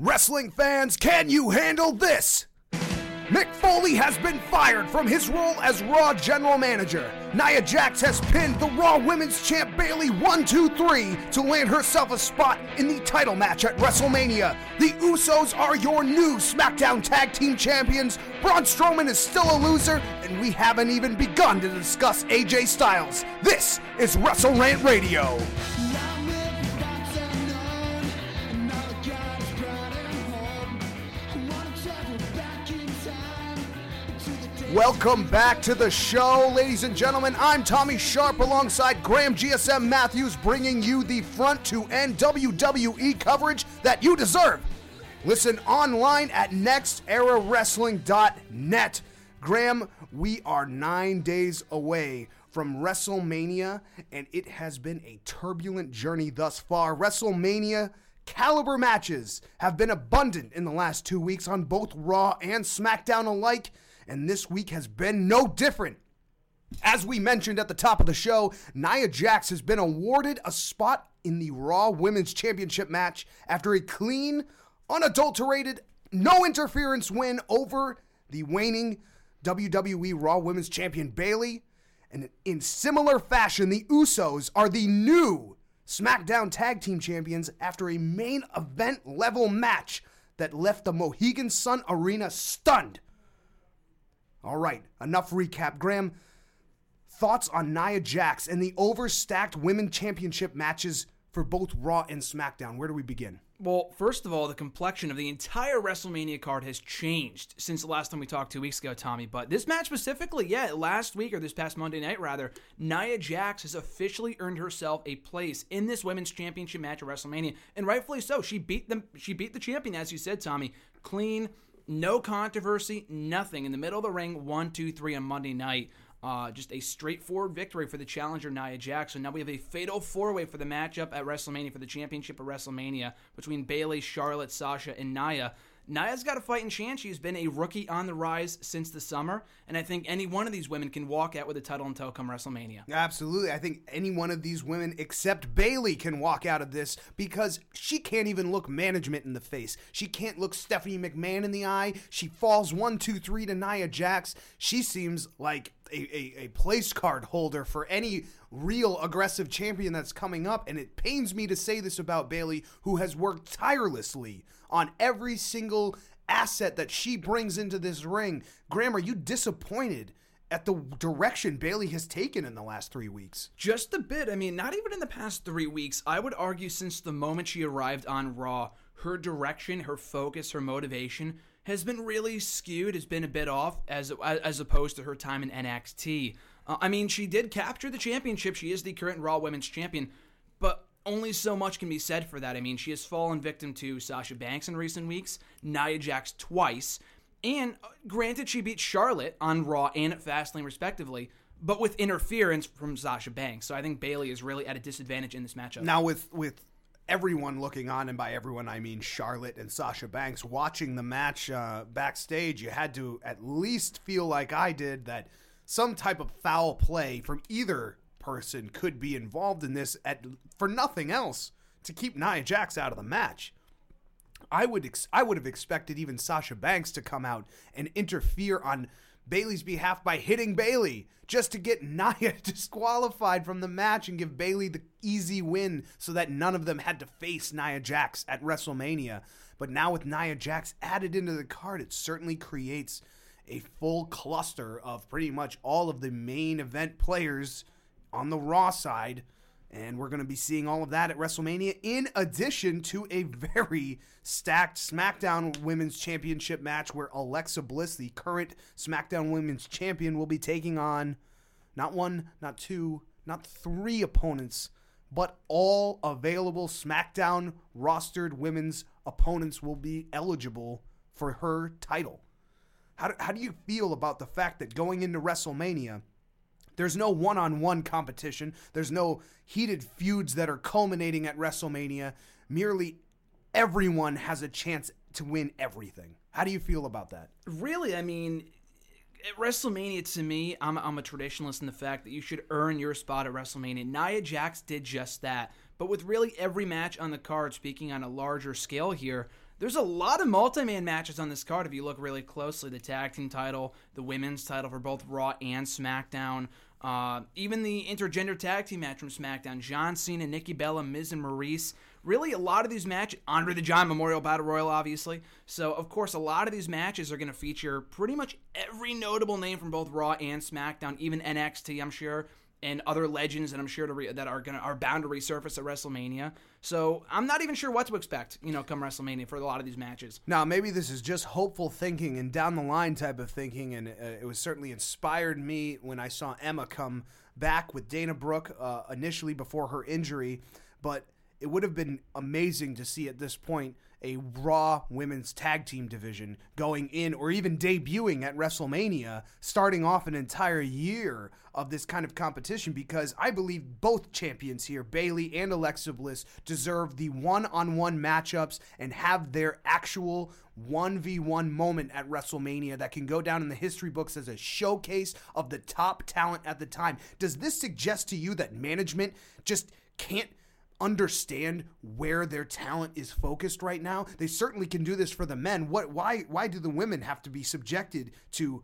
Wrestling fans, can you handle this? Mick Foley has been fired from his role as Raw General Manager. Nia Jax has pinned the Raw Women's Champ Bayley 1 2 3 to land herself a spot in the title match at WrestleMania. The Usos are your new SmackDown Tag Team Champions. Braun Strowman is still a loser, and we haven't even begun to discuss AJ Styles. This is Wrestle Rant Radio. Welcome back to the show, ladies and gentlemen. I'm Tommy Sharp alongside Graham GSM Matthews, bringing you the front to end WWE coverage that you deserve. Listen online at nextEraWrestling.net. Graham, we are nine days away from WrestleMania, and it has been a turbulent journey thus far. WrestleMania caliber matches have been abundant in the last two weeks on both Raw and SmackDown alike and this week has been no different. As we mentioned at the top of the show, Nia Jax has been awarded a spot in the Raw Women's Championship match after a clean, unadulterated, no interference win over the waning WWE Raw Women's Champion Bayley. And in similar fashion, the Usos are the new SmackDown Tag Team Champions after a main event level match that left the Mohegan Sun Arena stunned all right, enough recap. Graham, thoughts on Nia Jax and the overstacked women championship matches for both Raw and SmackDown? Where do we begin? Well, first of all, the complexion of the entire WrestleMania card has changed since the last time we talked two weeks ago, Tommy. But this match specifically, yeah, last week or this past Monday night, rather, Nia Jax has officially earned herself a place in this women's championship match at WrestleMania, and rightfully so. She beat them. She beat the champion, as you said, Tommy, clean no controversy, nothing. In the middle of the ring, one, two, three on Monday night. Uh, just a straightforward victory for the challenger Nia Jackson. Now we have a fatal four way for the matchup at WrestleMania for the championship of WrestleMania between Bayley, Charlotte, Sasha, and Nia. Nia's got a fighting chance. She's been a rookie on the rise since the summer, and I think any one of these women can walk out with a title until come WrestleMania. Absolutely. I think any one of these women except Bayley can walk out of this because she can't even look management in the face. She can't look Stephanie McMahon in the eye. She falls one, two, three to Nia Jax. She seems like a, a, a, place card holder for any real aggressive champion that's coming up. And it pains me to say this about Bayley, who has worked tirelessly on every single asset that she brings into this ring. Graham, are you disappointed? At the direction Bayley has taken in the last three weeks. Just a bit. I mean, not even in the past three weeks. I would argue since the moment she arrived on Raw, her direction, her focus, her motivation has been really skewed, has been a bit off as as opposed to her time in NXT. Uh, I mean, she did capture the championship. She is the current Raw Women's Champion, but only so much can be said for that. I mean, she has fallen victim to Sasha Banks in recent weeks, Nia Jax twice, and uh, granted, she beat Charlotte on Raw and at Fastlane respectively, but with interference from Sasha Banks. So I think Bayley is really at a disadvantage in this matchup. Now with with everyone looking on, and by everyone I mean Charlotte and Sasha Banks, watching the match uh, backstage, you had to at least feel like I did that some type of foul play from either person could be involved in this at for nothing else to keep Nia Jax out of the match. I would ex- I would have expected even Sasha Banks to come out and interfere on Bayley's behalf by hitting Bayley just to get Nia disqualified from the match and give Bayley the easy win so that none of them had to face Nia Jax at WrestleMania. But now with Nia Jax added into the card, it certainly creates a full cluster of pretty much all of the main event players on the Raw side and we're going to be seeing all of that at WrestleMania, in addition to a very stacked SmackDown Women's Championship match where Alexa Bliss, the current SmackDown Women's Champion, will be taking on not one, not two, not three opponents, but all available SmackDown rostered women's opponents will be eligible for her title. How do, how do you feel about the fact that going into WrestleMania, there's no one on one competition. There's no heated feuds that are culminating at WrestleMania. Merely everyone has a chance to win everything. How do you feel about that? Really, I mean, at WrestleMania, to me, I'm, I'm a traditionalist in the fact that you should earn your spot at WrestleMania. Nia Jax did just that. But with really every match on the card, speaking on a larger scale here, There's a lot of multi-man matches on this card if you look really closely. The tag team title, the women's title for both Raw and SmackDown. Uh, even the intergender tag team match from SmackDown, John Cena, Nikki Bella, Miz and Maryse. Really, a lot of these matches, Andre the Giant Memorial Battle Royal, obviously. So, of course, a lot of these matches are going to feature pretty much every notable name from both Raw and SmackDown, even NXT, I'm sure and other legends that I'm sure to re- that are gonna are bound to resurface at WrestleMania. So I'm not even sure what to expect, you know, come WrestleMania for a lot of these matches. Now maybe this is just hopeful thinking and down the line type of thinking, and uh, it was certainly inspired me when I saw Emma come back with Dana Brooke uh, initially before her injury, but it would have been amazing to see at this point a Raw women's tag team division going in or even debuting at WrestleMania, starting off an entire year of this kind of competition because I believe both champions here, Bayley and Alexa Bliss, deserve the one on one matchups and have their actual 1v1 moment at WrestleMania that can go down in the history books as a showcase of the top talent at the time. Does this suggest to you that management just can't? Understand where their talent is focused right now. They certainly can do this for the men. What why why do the women have to be subjected to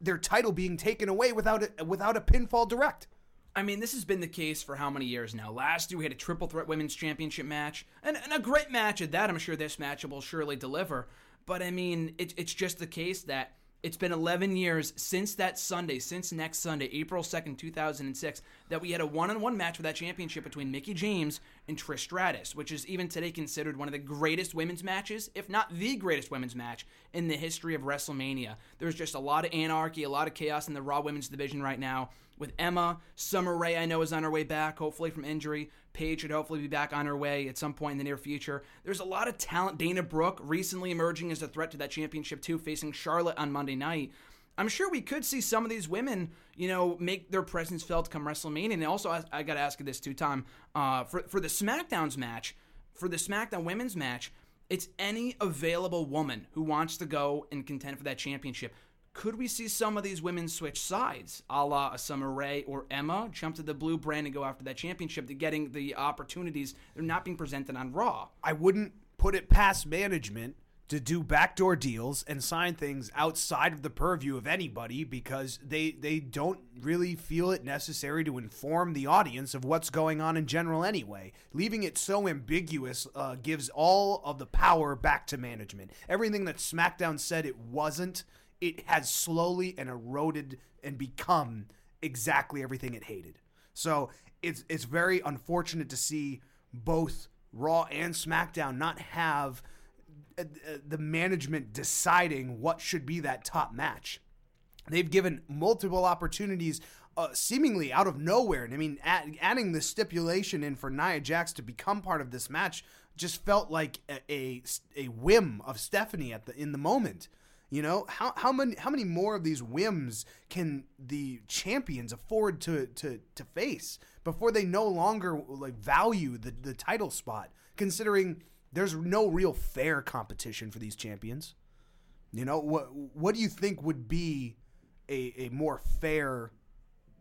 their title being taken away without a, without a pinfall direct? I mean, this has been the case for how many years now? Last year we had a triple threat women's championship match, and, and a great match at that. I'm sure this match will surely deliver. But I mean, it, it's just the case that it's been 11 years since that Sunday, since next Sunday, April 2nd, 2006, that we had a one on one match for that championship between Mickie James and Trish Stratus, which is even today considered one of the greatest women's matches, if not the greatest women's match in the history of WrestleMania. There's just a lot of anarchy, a lot of chaos in the Raw women's division right now with Emma. Summer Rae, I know, is on her way back, hopefully from injury. Paige should hopefully be back on her way at some point in the near future. There's a lot of talent. Dana Brooke recently emerging as a threat to that championship, too, facing Charlotte on Monday night. I'm sure we could see some of these women, you know, make their presence felt come WrestleMania. And also, I, I got to ask you this too, Tom. Uh, for for the SmackDown's match, for the SmackDown Women's match, it's any available woman who wants to go and contend for that championship. Could we see some of these women switch sides, a la a Summer Rae or Emma, jump to the blue brand and go after that championship, to getting the opportunities they're not being presented on Raw? I wouldn't put it past management to do backdoor deals and sign things outside of the purview of anybody because they they don't really feel it necessary to inform the audience of what's going on in general anyway. Leaving it so ambiguous uh, gives all of the power back to management. Everything that SmackDown said it wasn't it has slowly and eroded and become exactly everything it hated. So it's it's very unfortunate to see both Raw and SmackDown not have uh, uh, the management deciding what should be that top match. They've given multiple opportunities, uh, seemingly out of nowhere. And I mean, add, adding the stipulation in for Nia Jax to become part of this match just felt like a, a, a whim of Stephanie at the in the moment. You know how how many how many more of these whims can the champions afford to to to face before they no longer like value the the title spot? Considering there's no real fair competition for these champions. You know what what do you think would be a a more fair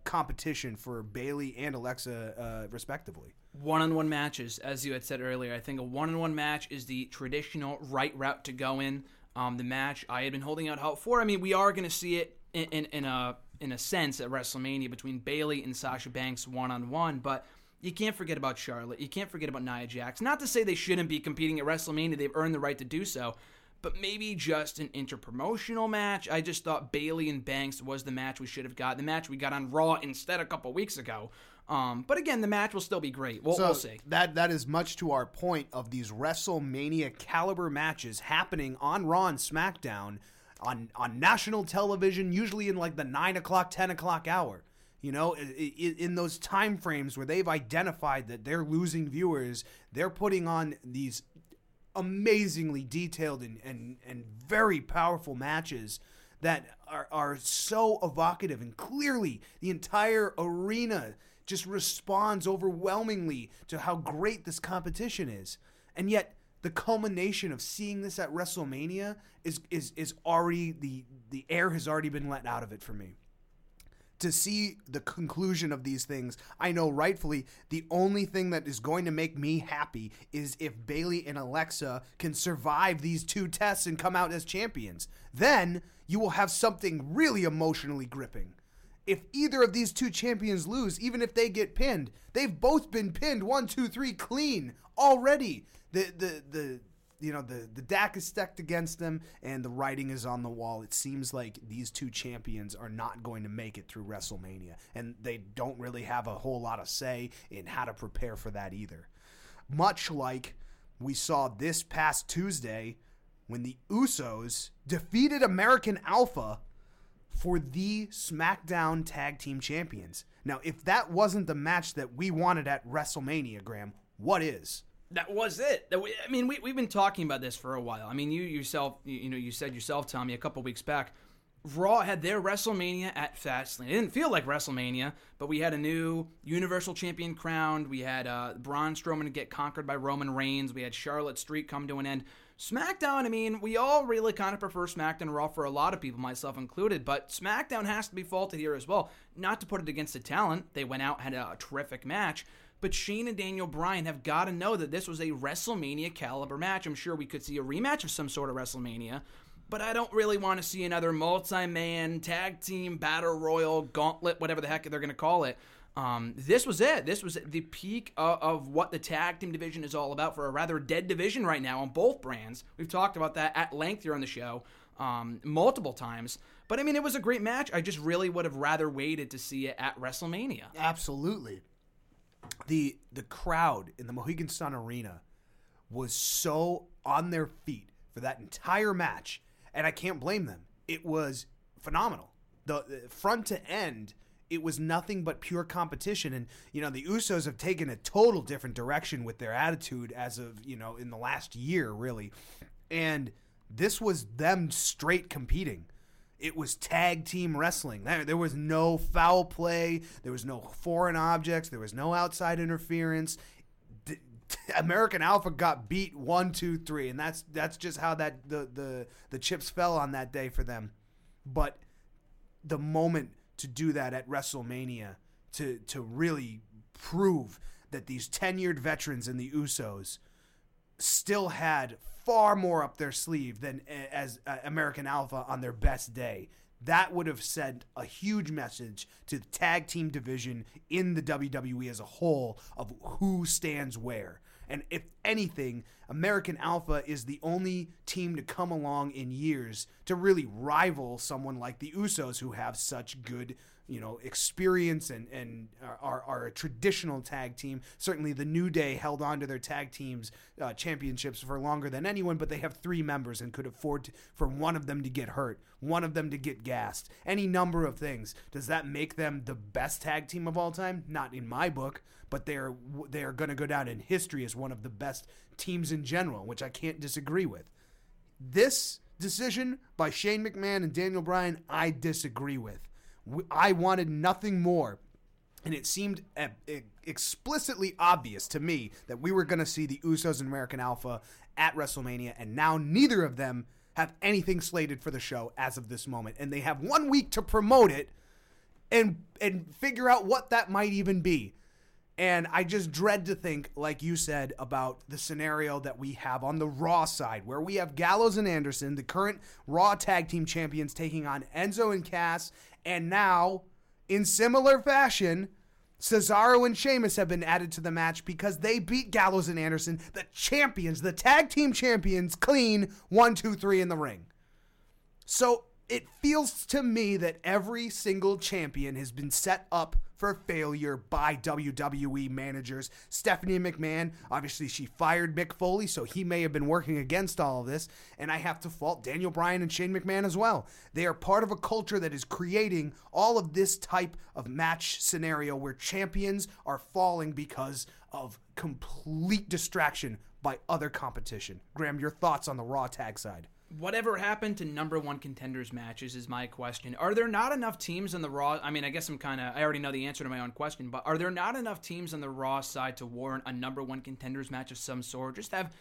competition for Bayley and Alexa uh, respectively? One-on-one matches, as you had said earlier, I think a one-on-one match is the traditional right route to go in um, the match I had been holding out hope for. I mean, we are going to see it in, in, in, a in a sense at WrestleMania between Bayley and Sasha Banks one on one, but you can't forget about Charlotte. You can't forget about Nia Jax. Not to say they shouldn't be competing at WrestleMania; they've earned the right to do so. But maybe just an interpromotional match. I just thought Bayley and Banks was the match we should have got. The match we got on Raw instead a couple weeks ago. Um, but again, the match will still be great. We'll, so we'll see. That that is much to our point of these WrestleMania caliber matches happening on Raw and SmackDown on on national television, usually in like the nine o'clock, ten o'clock hour. You know, in, in those time frames where they've identified that they're losing viewers, they're putting on these amazingly detailed and, and, and very powerful matches that are, are so evocative and clearly the entire arena just responds overwhelmingly to how great this competition is. And yet, the culmination of seeing this at WrestleMania is is is already the the air has already been let out of it for me. to see the conclusion of these things. I know rightfully the only thing that is going to make me happy is if Bayley and Alexa can survive these two tests and come out as champions. Then you will have something really emotionally gripping. If either of these two champions lose, even if they get pinned, they've both been pinned one, two, three, clean already. The the the you know the the deck is stacked against them and the writing is on the wall it seems like these two champions are not going to make it through wrestlemania and they don't really have a whole lot of say in how to prepare for that either much like we saw this past tuesday when the usos defeated american alpha for the smackdown tag team champions now if that wasn't the match that we wanted at wrestlemania graham what is that was it. I mean, we, we've been talking about this for a while. I mean, you yourself, you, know, you said yourself, Tommy, a couple weeks back, Raw had their WrestleMania at Fastlane. It didn't feel like WrestleMania, but we had a new Universal Champion crowned. We had uh, Braun Strowman get conquered by Roman Reigns. We had Charlotte Street come to an end. SmackDown, I mean, we all really kind of prefer SmackDown Raw for a lot of people, myself included, but SmackDown has to be faulted here as well. Not to put it against the talent, they went out had a terrific match, but Shane and Daniel Bryan have got to know that this was a WrestleMania caliber match. I'm sure we could see a rematch of some sort of WrestleMania, but I don't really want to see another multi man tag team battle royal gauntlet, whatever the heck they're going to call it. Um, this was it. This was the peak of, of, what the tag team division is all about for a rather dead division right now on both brands. We've talked about that at length here on the show um, multiple times. But I mean, it was a great match. I just really would have rather waited to see it at WrestleMania. Absolutely the the crowd in the Mohegan Sun Arena was so on their feet for that entire match, and I can't blame them. It was phenomenal. The, the, front to end, it was nothing but pure competition, and you know the Usos have taken a total different direction with their attitude as of you know in the last year, really, and this was them straight competing. It was tag team wrestling. There, was no foul play. There was no foreign objects. There was no outside interference. American Alpha got beat one, two, three, and that's that's just how that the the the chips fell on that day for them. But the moment to do that at WrestleMania to to really prove that these tenured veterans in the Usos still had far more up their sleeve than as uh, American Alpha on their best day. That would have sent a huge message to the tag team division in the WWE as a whole of who stands where. And if anything, American Alpha is the only team to come along in years to really rival someone like the Usos, who have such good you know experience and and are, are a traditional tag team. Certainly, the New Day held on to their tag teams uh, championships for longer than anyone, but they have three members and could afford to, for one of them to get hurt, one of them to get gassed, any number of things. Does that make them the best tag team of all time? Not in my book, but they're they are going to go down in history as one of the best teams in general, which I can't disagree with. This decision by Shane McMahon and Daniel Bryan, I disagree with. I wanted nothing more. And it seemed explicitly obvious to me that we were going to see the Usos and American Alpha at WrestleMania, and now neither of them have anything slated for the show as of this moment. And they have one week to promote it and and figure out what that might even be. And I just dread to think, like you said, about the scenario that we have on the Raw side, where we have Gallows and Anderson, the current Raw Tag Team Champions, taking on Enzo and Cass and now, in similar fashion, Cesaro and Sheamus have been added to the match because they beat Gallows and Anderson, the champions, the tag team champions, clean one, two, three in the ring. So it feels to me that every single champion has been set up for failure by WWE managers. Stephanie McMahon, obviously, she fired Mick Foley, so he may have been working against all of this. And I have to fault Daniel Bryan and Shane McMahon as well. They are part of a culture that is creating all of this type of match scenario where champions are falling because of complete distraction by other competition. Graham, your thoughts on the Raw tag side? Whatever happened to number one contenders matches is my question. Are there not enough teams in the Raw? I mean, I guess I'm kind of, I already know the answer to my own question, but are there not enough teams on the Raw side to warrant a number one contenders match of some sort? Just have.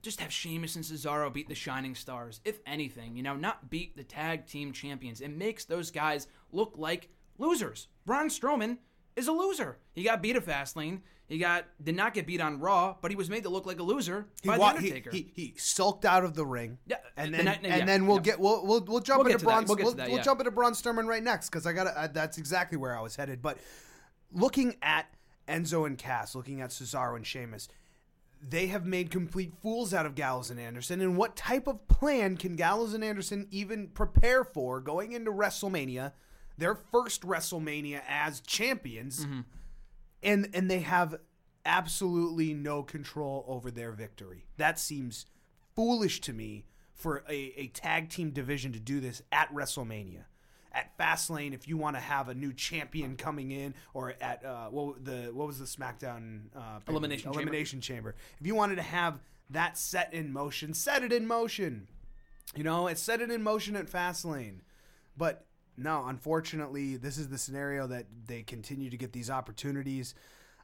Just have Sheamus and Cesaro beat the Shining Stars, if anything. You know, not beat the tag team champions. It makes those guys look like losers. Braun Strowman is a loser. He got beat at Fastlane. He got did not get beat on Raw, but he was made to look like a loser He, by wa- the he, Undertaker. he, he sulked out of the ring. Yeah, and the then night- and yeah, then we'll yeah. get we'll we'll, we'll jump We'll into. Braun. We'll we'll, that, we'll jump into Braun Strowman right next because I got uh, that's exactly where I was headed. But looking at Enzo and Cass, looking at Cesaro and Sheamus, they have made complete fools out of Gallows and Anderson. And what type of plan can Gallows and Anderson even prepare for going into WrestleMania, their first WrestleMania as champions? Mm-hmm. and and they have absolutely no control over their victory. That seems foolish to me for a, a tag team division to do this at WrestleMania. At Fastlane, if you want to have a new champion coming in, or at uh, what the what was the SmackDown uh, pay-per-view? Elimination Chamber. Elimination Chamber. If you wanted to have that set in motion, set it in motion. You know, it set it in motion at Fastlane. But no, unfortunately, this is the scenario that they continue to get these opportunities.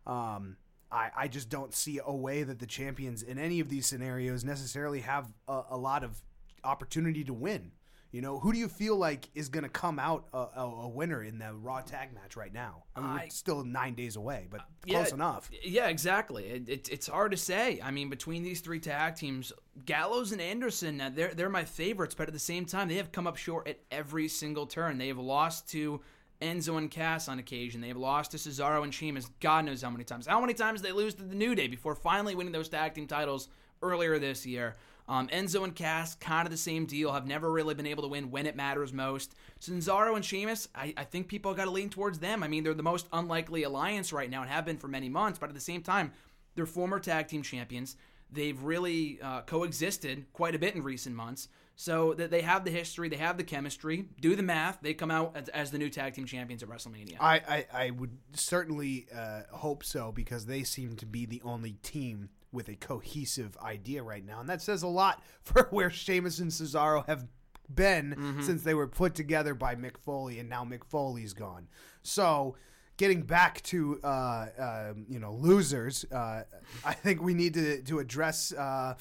Um, I, I just don't see a way that the champions in any of these scenarios necessarily have a, a lot of opportunity to win. You know, who do you feel like is going to come out a, a, a winner in the Raw tag match right now? I mean, I- still nine days away, but Yeah, close enough. Yeah, exactly. It, it, it's hard to say. I mean, between these three tag teams, Gallows and Anderson, uh, they're they're my favorites, but at the same time, they have come up short at every single turn. They have lost to Enzo and Cass on occasion. They have lost to Cesaro and Sheamus. God knows how many times. How many times they lose to the New Day before finally winning those tag team titles earlier this year. Um, Enzo and Cass, kind of the same deal, have never really been able to win when it matters most. Cesaro and Sheamus, I, I think people got to lean towards them. I mean, they're the most unlikely alliance right now and have been for many months, but at the same time, they're former tag team champions. They've really uh, coexisted quite a bit in recent months. So that they have the history, they have the chemistry. Do the math. They come out as, as the new tag team champions at WrestleMania. I, I, I would certainly uh, hope so because they seem to be the only team with a cohesive idea right now. And that says a lot for where Sheamus and Cesaro have been since they were put together by Mick Foley and now Mick Foley's gone. So getting back to uh, uh, you know losers, uh, I think we need to to address uh,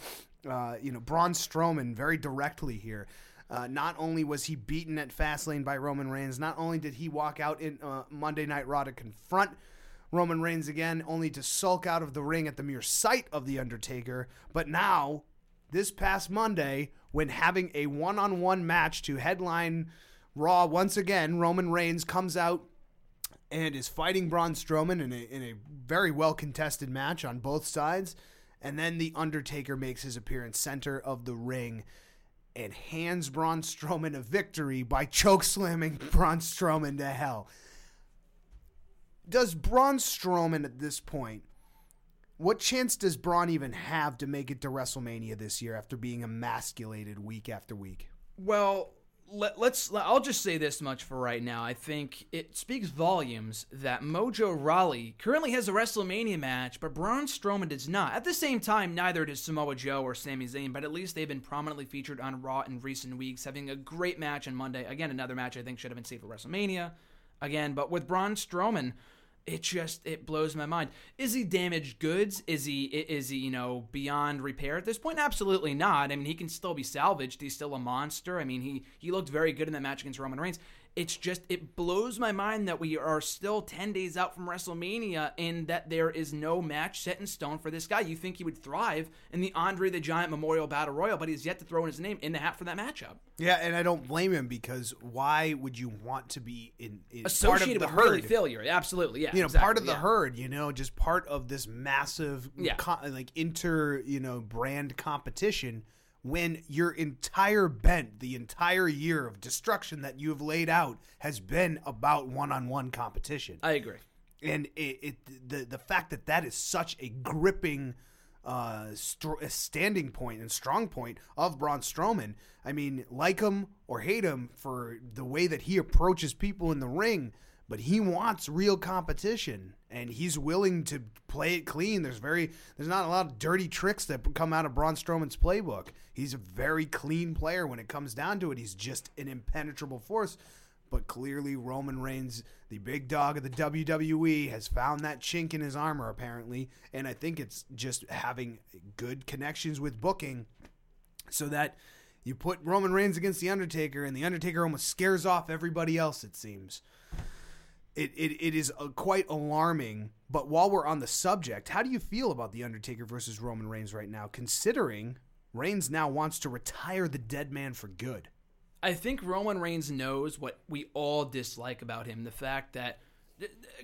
uh, you know Braun Strowman very directly here. Uh, not only was he beaten at Fastlane by Roman Reigns, not only did he walk out in uh, Monday Night Raw to confront Roman Reigns again, only to sulk out of the ring at the mere sight of The Undertaker, but now, this past Monday, when having a one on one match to headline Raw once again, Roman Reigns comes out and is fighting Braun Strowman in a, in a very well contested match on both sides. And then The Undertaker makes his appearance center of the ring and hands Braun Strowman a victory by chokeslamming Braun Strowman to hell. Does Braun Strowman at this point, what chance does Braun even have to make it to WrestleMania this year after being emasculated week after week? Well, let, let's. I'll just say this much for right now. I think it speaks volumes that Mojo Rawley currently has a WrestleMania match, but Braun Strowman does not. At the same time, neither does Samoa Joe or Sami Zayn, but at least they've been prominently featured on Raw in recent weeks, having a great match on Monday. Again, another match I think should have been saved for WrestleMania. Again, but with Braun Strowman, it just it blows my mind. Is he damaged goods? Is he is he you know beyond repair at this point? Absolutely not. I mean, he can still be salvaged. He's still a monster. I mean, he he looked very good in that match against Roman Reigns. It's just it blows my mind that we are still 10 days out from WrestleMania and that there is no match set in stone for this guy. You think he would thrive in the Andre the Giant Memorial Battle Royal, but he's yet to throw in his name in the hat for that matchup. Yeah, and I don't blame him because why would you want to be in, in Associated part of with really herd? failure. Absolutely. Yeah. you know, exactly, part of the yeah. herd, you know, just part of this massive, Yeah. co- like inter, you know, brand competition. When your entire bent, the entire year of destruction that you have laid out, has been about one-on-one competition, I agree. and it, it the the fact that that is such a gripping uh, str- standing point and strong point of Braun Strowman. I mean, like him or hate him for the way that he approaches people in the ring, but he wants real competition and he's willing to play it clean. There's very there's not a lot of dirty tricks that come out of Braun Strowman's playbook. He's a very clean player when it comes down to it. He's just an impenetrable force. But clearly, Roman Reigns, the big dog of the WWE, has found that chink in his armor, apparently. And I think it's just having good connections with booking so that you put Roman Reigns against The Undertaker, and The Undertaker almost scares off everybody else, it seems. It, it, it is uh, quite alarming. But while we're on the subject, how do you feel about The Undertaker versus Roman Reigns right now, considering Reigns now wants to retire the dead man for good? I think Roman Reigns knows what we all dislike about him the fact that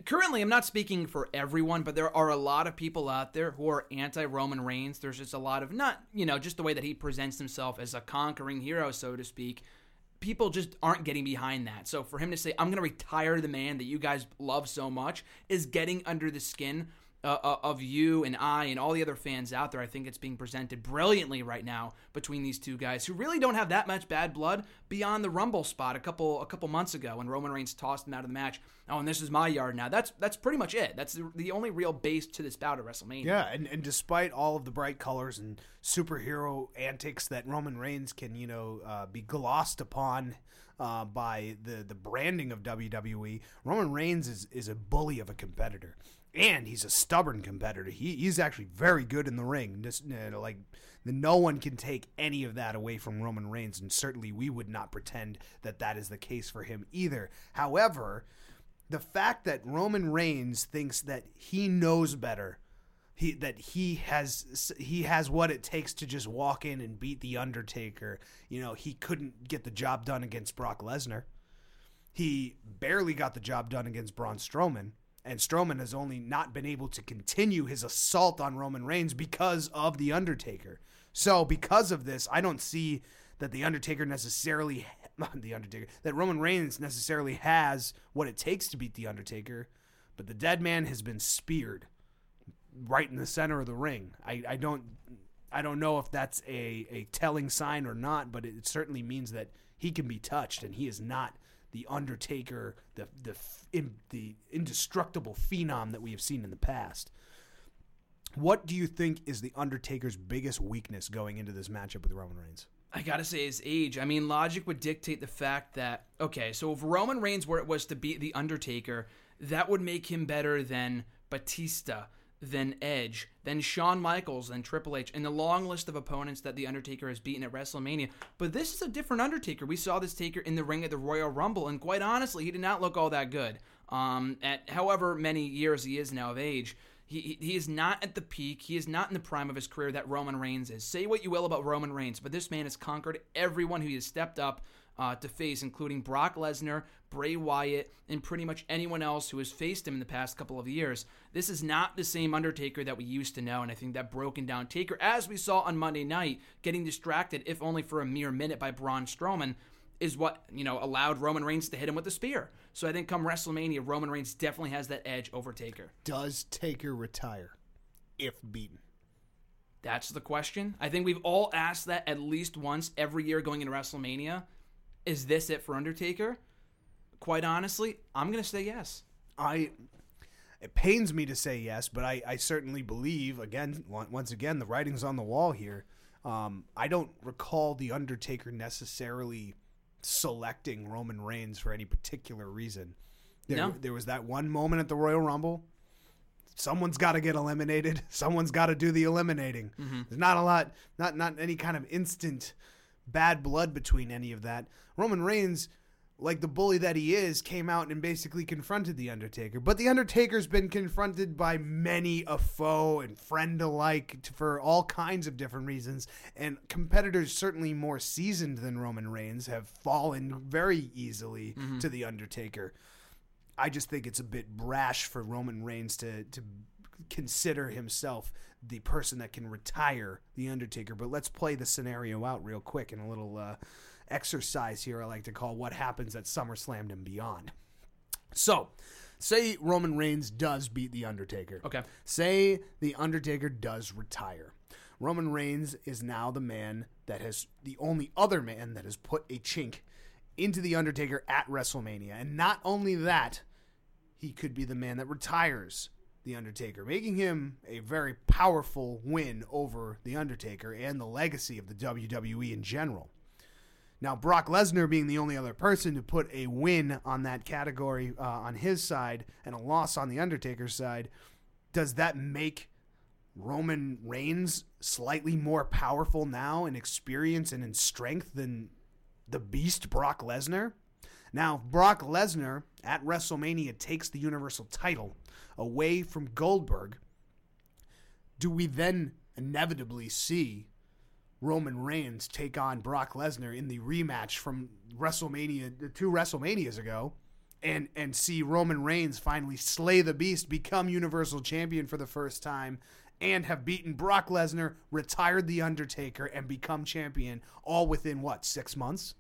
currently I'm not speaking for everyone, but there are a lot of people out there who are anti Roman Reigns. There's just a lot of not, you know, just the way that he presents himself as a conquering hero, so to speak. People just aren't getting behind that. So for him to say, I'm going to retire the man that you guys love so much is getting under the skin uh, uh, of you and I and all the other fans out there. I think it's being presented brilliantly right now between these two guys who really don't have that much bad blood beyond the Rumble spot a couple a couple months ago when Roman Reigns tossed him out of the match. Oh, and this is my yard now. That's that's pretty much it. That's the, the only real base to this bout at WrestleMania. Yeah, and, and despite all of the bright colors and superhero antics that Roman Reigns can, you know, uh, be glossed upon uh, by the the branding of WWE, Roman Reigns is is a bully of a competitor and he's a stubborn competitor. He, he's actually very good in the ring. Just you know, like no one can take any of that away from Roman Reigns, and certainly we would not pretend that that is the case for him either. However, the fact that Roman Reigns thinks that he knows better, he that he has he has what it takes to just walk in and beat the Undertaker. You know, he couldn't get the job done against Brock Lesnar. He barely got the job done against Braun Strowman and Strowman has only not been able to continue his assault on Roman Reigns because of The Undertaker. So, because of this, I don't see that The Undertaker necessarily, The Undertaker, that Roman Reigns necessarily has what it takes to beat The Undertaker, but the dead man has been speared right in the center of the ring. I, I don't. I don't know if that's a, a telling sign or not, but it certainly means that he can be touched, and he is not the Undertaker, the the in, the indestructible phenom that we have seen in the past. What do you think is the Undertaker's biggest weakness going into this matchup with Roman Reigns? I gotta say his age. I mean, logic would dictate the fact that okay, so if Roman Reigns were it was to beat the Undertaker, that would make him better than Batista, than Edge, then Shawn Michaels, then Triple H, and the long list of opponents that The Undertaker has beaten at WrestleMania. But this is a different Undertaker. We saw this Taker in the ring at the Royal Rumble, and quite honestly, he did not look all that good. Um, at however many years he is now of age, he, he is not at the peak. He is not in the prime of his career that Roman Reigns is. Say what you will about Roman Reigns, but this man has conquered everyone who he has stepped up uh, to face, including Brock Lesnar, Bray Wyatt, and pretty much anyone else who has faced him in the past couple of years. This is not the same Undertaker that we used to know, and I think that broken down Taker, as we saw on Monday night, getting distracted, if only for a mere minute, by Braun Strowman, is what you know allowed Roman Reigns to hit him with the spear. So I think come WrestleMania, Roman Reigns definitely has that edge over Taker. Does Taker retire if beaten? That's the question. I think we've all asked that at least once every year going into WrestleMania. Is this it for Undertaker? Quite honestly, I'm going to say yes. I it pains me to say yes, but I, I certainly believe again once again the writing's on the wall here. Um, I don't recall the Undertaker necessarily selecting Roman Reigns for any particular reason. There, No. there was that one moment at the Royal Rumble. Someone's got to get eliminated. Someone's got to do the eliminating. There's not a lot, not not any kind of instant bad blood between any of that. Roman Reigns, like the bully that he is, came out and basically confronted the Undertaker. But the Undertaker's been confronted by many a foe and friend alike for all kinds of different reasons. And competitors certainly more seasoned than Roman Reigns have fallen very easily mm-hmm. to the Undertaker. I just think it's a bit brash for Roman Reigns to to consider himself the person that can retire the Undertaker. But let's play the scenario out real quick in a little uh, exercise here. I like to call what happens at SummerSlam and beyond. So, say Roman Reigns does beat the Undertaker. Okay. Say the Undertaker does retire. Roman Reigns is now the man that has the only other man that has put a chink into the Undertaker at WrestleMania. And not only that, he could be the man that retires the Undertaker, making him a very powerful win over the Undertaker and the legacy of the WWE in general. Now, Brock Lesnar being the only other person to put a win on that category uh, on his side and a loss on the Undertaker's side, does that make Roman Reigns slightly more powerful now in experience and in strength than the beast Brock Lesnar? Now, if Brock Lesnar at WrestleMania takes the Universal title away from Goldberg. Do we then inevitably see Roman Reigns take on Brock Lesnar in the rematch from WrestleMania two WrestleManias ago and and see Roman Reigns finally slay the beast, become universal champion for the first time and have beaten Brock Lesnar, retired the Undertaker and become champion all within what, 6 months?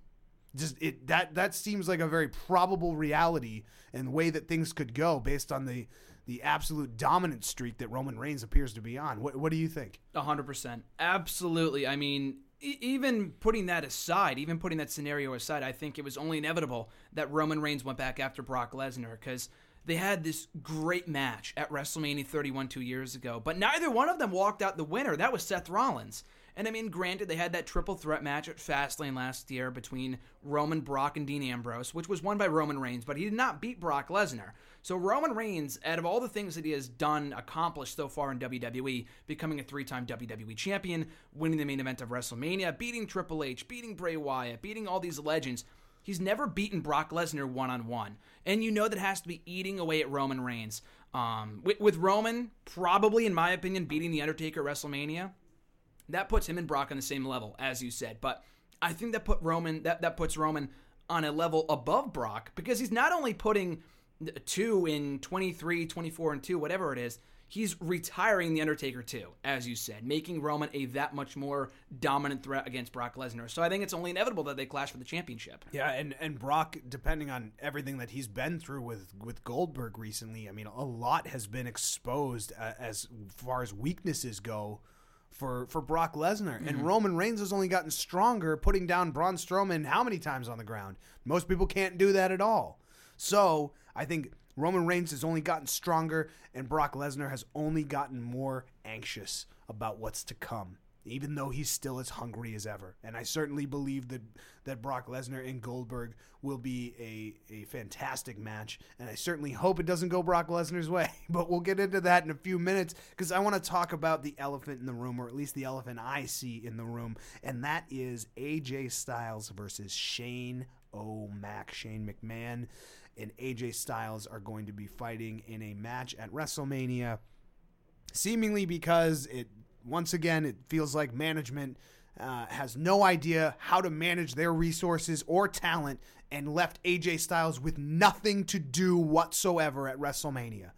Just it that that seems like a very probable reality and way that things could go based on the the absolute dominant streak that Roman Reigns appears to be on. What, what do you think? 100%. Absolutely. I mean, even putting that aside, even putting that scenario aside, I think it was only inevitable that Roman Reigns went back after Brock Lesnar because they had this great match at WrestleMania 31 two years ago, but neither one of them walked out the winner. That was Seth Rollins. And I mean, granted, they had that triple threat match at Fastlane last year between Roman, Brock, and Dean Ambrose, which was won by Roman Reigns, but he did not beat Brock Lesnar. So Roman Reigns, out of all the things that he has done, accomplished so far in WWE, becoming a three-time WWE champion, winning the main event of WrestleMania, beating Triple H, beating Bray Wyatt, beating all these legends, he's never beaten Brock Lesnar one-on-one. And you know that has to be eating away at Roman Reigns. Um, with, with Roman, probably, in my opinion, beating The Undertaker at WrestleMania, that puts him and Brock on the same level, as you said. But I think that put Roman that, that puts Roman on a level above Brock because he's not only putting two in 23, 24, and two, whatever it is, he's retiring The Undertaker too, as you said, making Roman a that much more dominant threat against Brock Lesnar. So I think it's only inevitable that they clash for the championship. Yeah, and, and Brock, depending on everything that he's been through with, with Goldberg recently, I mean, a lot has been exposed uh, as far as weaknesses go for for Brock Lesnar. And Mm-hmm. Roman Reigns has only gotten stronger, putting down Braun Strowman how many times on the ground? Most people can't do that at all. So I think Roman Reigns has only gotten stronger, and Brock Lesnar has only gotten more anxious about what's to come. Even though he's still as hungry as ever, and I certainly believe that that Brock Lesnar and Goldberg will be a, a fantastic match, and I certainly hope it doesn't go Brock Lesnar's way. But we'll get into that in a few minutes because I want to talk about the elephant in the room, or at least the elephant I see in the room, and that is AJ Styles versus Shane O'Mac. Shane McMahon and AJ Styles are going to be fighting in a match at WrestleMania, seemingly because it once again it feels like management uh, has no idea how to manage their resources or talent and left AJ Styles with nothing to do whatsoever at WrestleMania.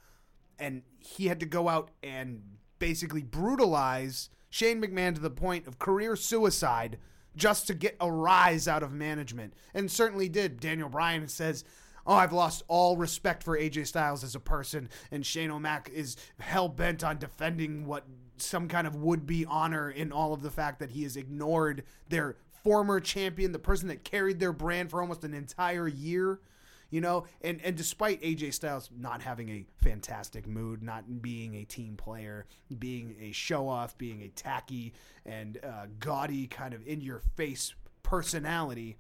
And he had to go out and basically brutalize Shane McMahon to the point of career suicide just to get a rise out of management. And certainly did. Daniel Bryan says, Oh, I've lost all respect for AJ Styles as a person, and Shane O'Mac is hell bent on defending what some kind of would be honor in all of the fact that he has ignored their former champion, the person that carried their brand for almost an entire year. You know, and, and despite AJ Styles not having a fantastic mood, not being a team player, being a show off, being a tacky and uh, gaudy kind of in your face personality,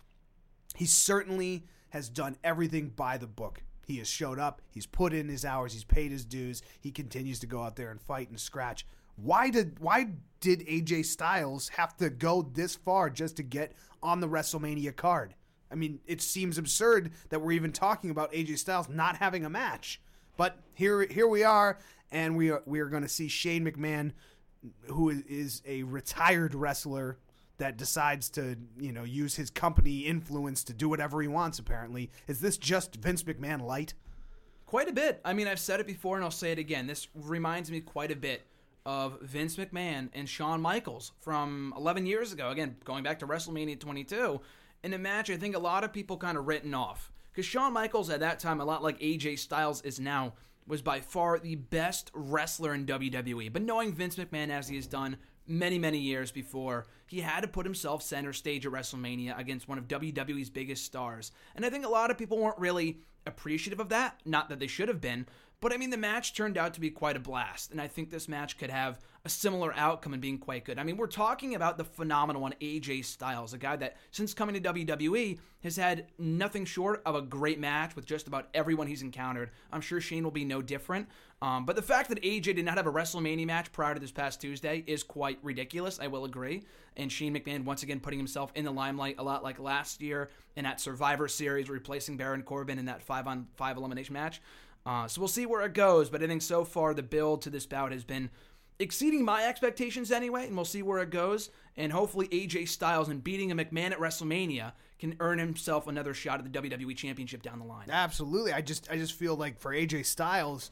he certainly has done everything by the book. He has showed up, he's put in his hours, he's paid his dues, he continues to go out there and fight and scratch. Why did why did AJ Styles have to go this far just to get on the WrestleMania card? I mean, it seems absurd that we're even talking about AJ Styles not having a match. But here here we are and we are we are going to see Shane McMahon who is a retired wrestler that decides to, you know, use his company influence to do whatever he wants apparently. Is this just Vince McMahon light? Quite a bit. I mean, I've said it before and I'll say it again. This reminds me quite a bit of Vince McMahon and Shawn Michaels from 11 years ago. Again, going back to WrestleMania 22, in a match I think a lot of people kind of written off. Because Shawn Michaels at that time, a lot like AJ Styles is now, was by far the best wrestler in WWE. But knowing Vince McMahon as he has done many, many years before, he had to put himself center stage at WrestleMania against one of WWE's biggest stars. And I think a lot of people weren't really appreciative of that. Not that they should have been, But I mean, the match turned out to be quite a blast, and I think this match could have a similar outcome and being quite good. I mean, we're talking about the phenomenal one, AJ Styles, a guy that since coming to WWE has had nothing short of a great match with just about everyone he's encountered. I'm sure Shane will be no different. Um, but the fact that AJ did not have a WrestleMania match prior to this past Tuesday is quite ridiculous. I will agree. And Shane McMahon once again putting himself in the limelight a lot like last year in that Survivor Series, replacing Baron Corbin in that five on five elimination match. Uh, so we'll see where it goes. But I think so far the build to this bout has been exceeding my expectations anyway, and we'll see where it goes. And hopefully, AJ Styles and beating a McMahon at WrestleMania can earn himself another shot at the WWE Championship down the line. Absolutely. I just I just feel like for AJ Styles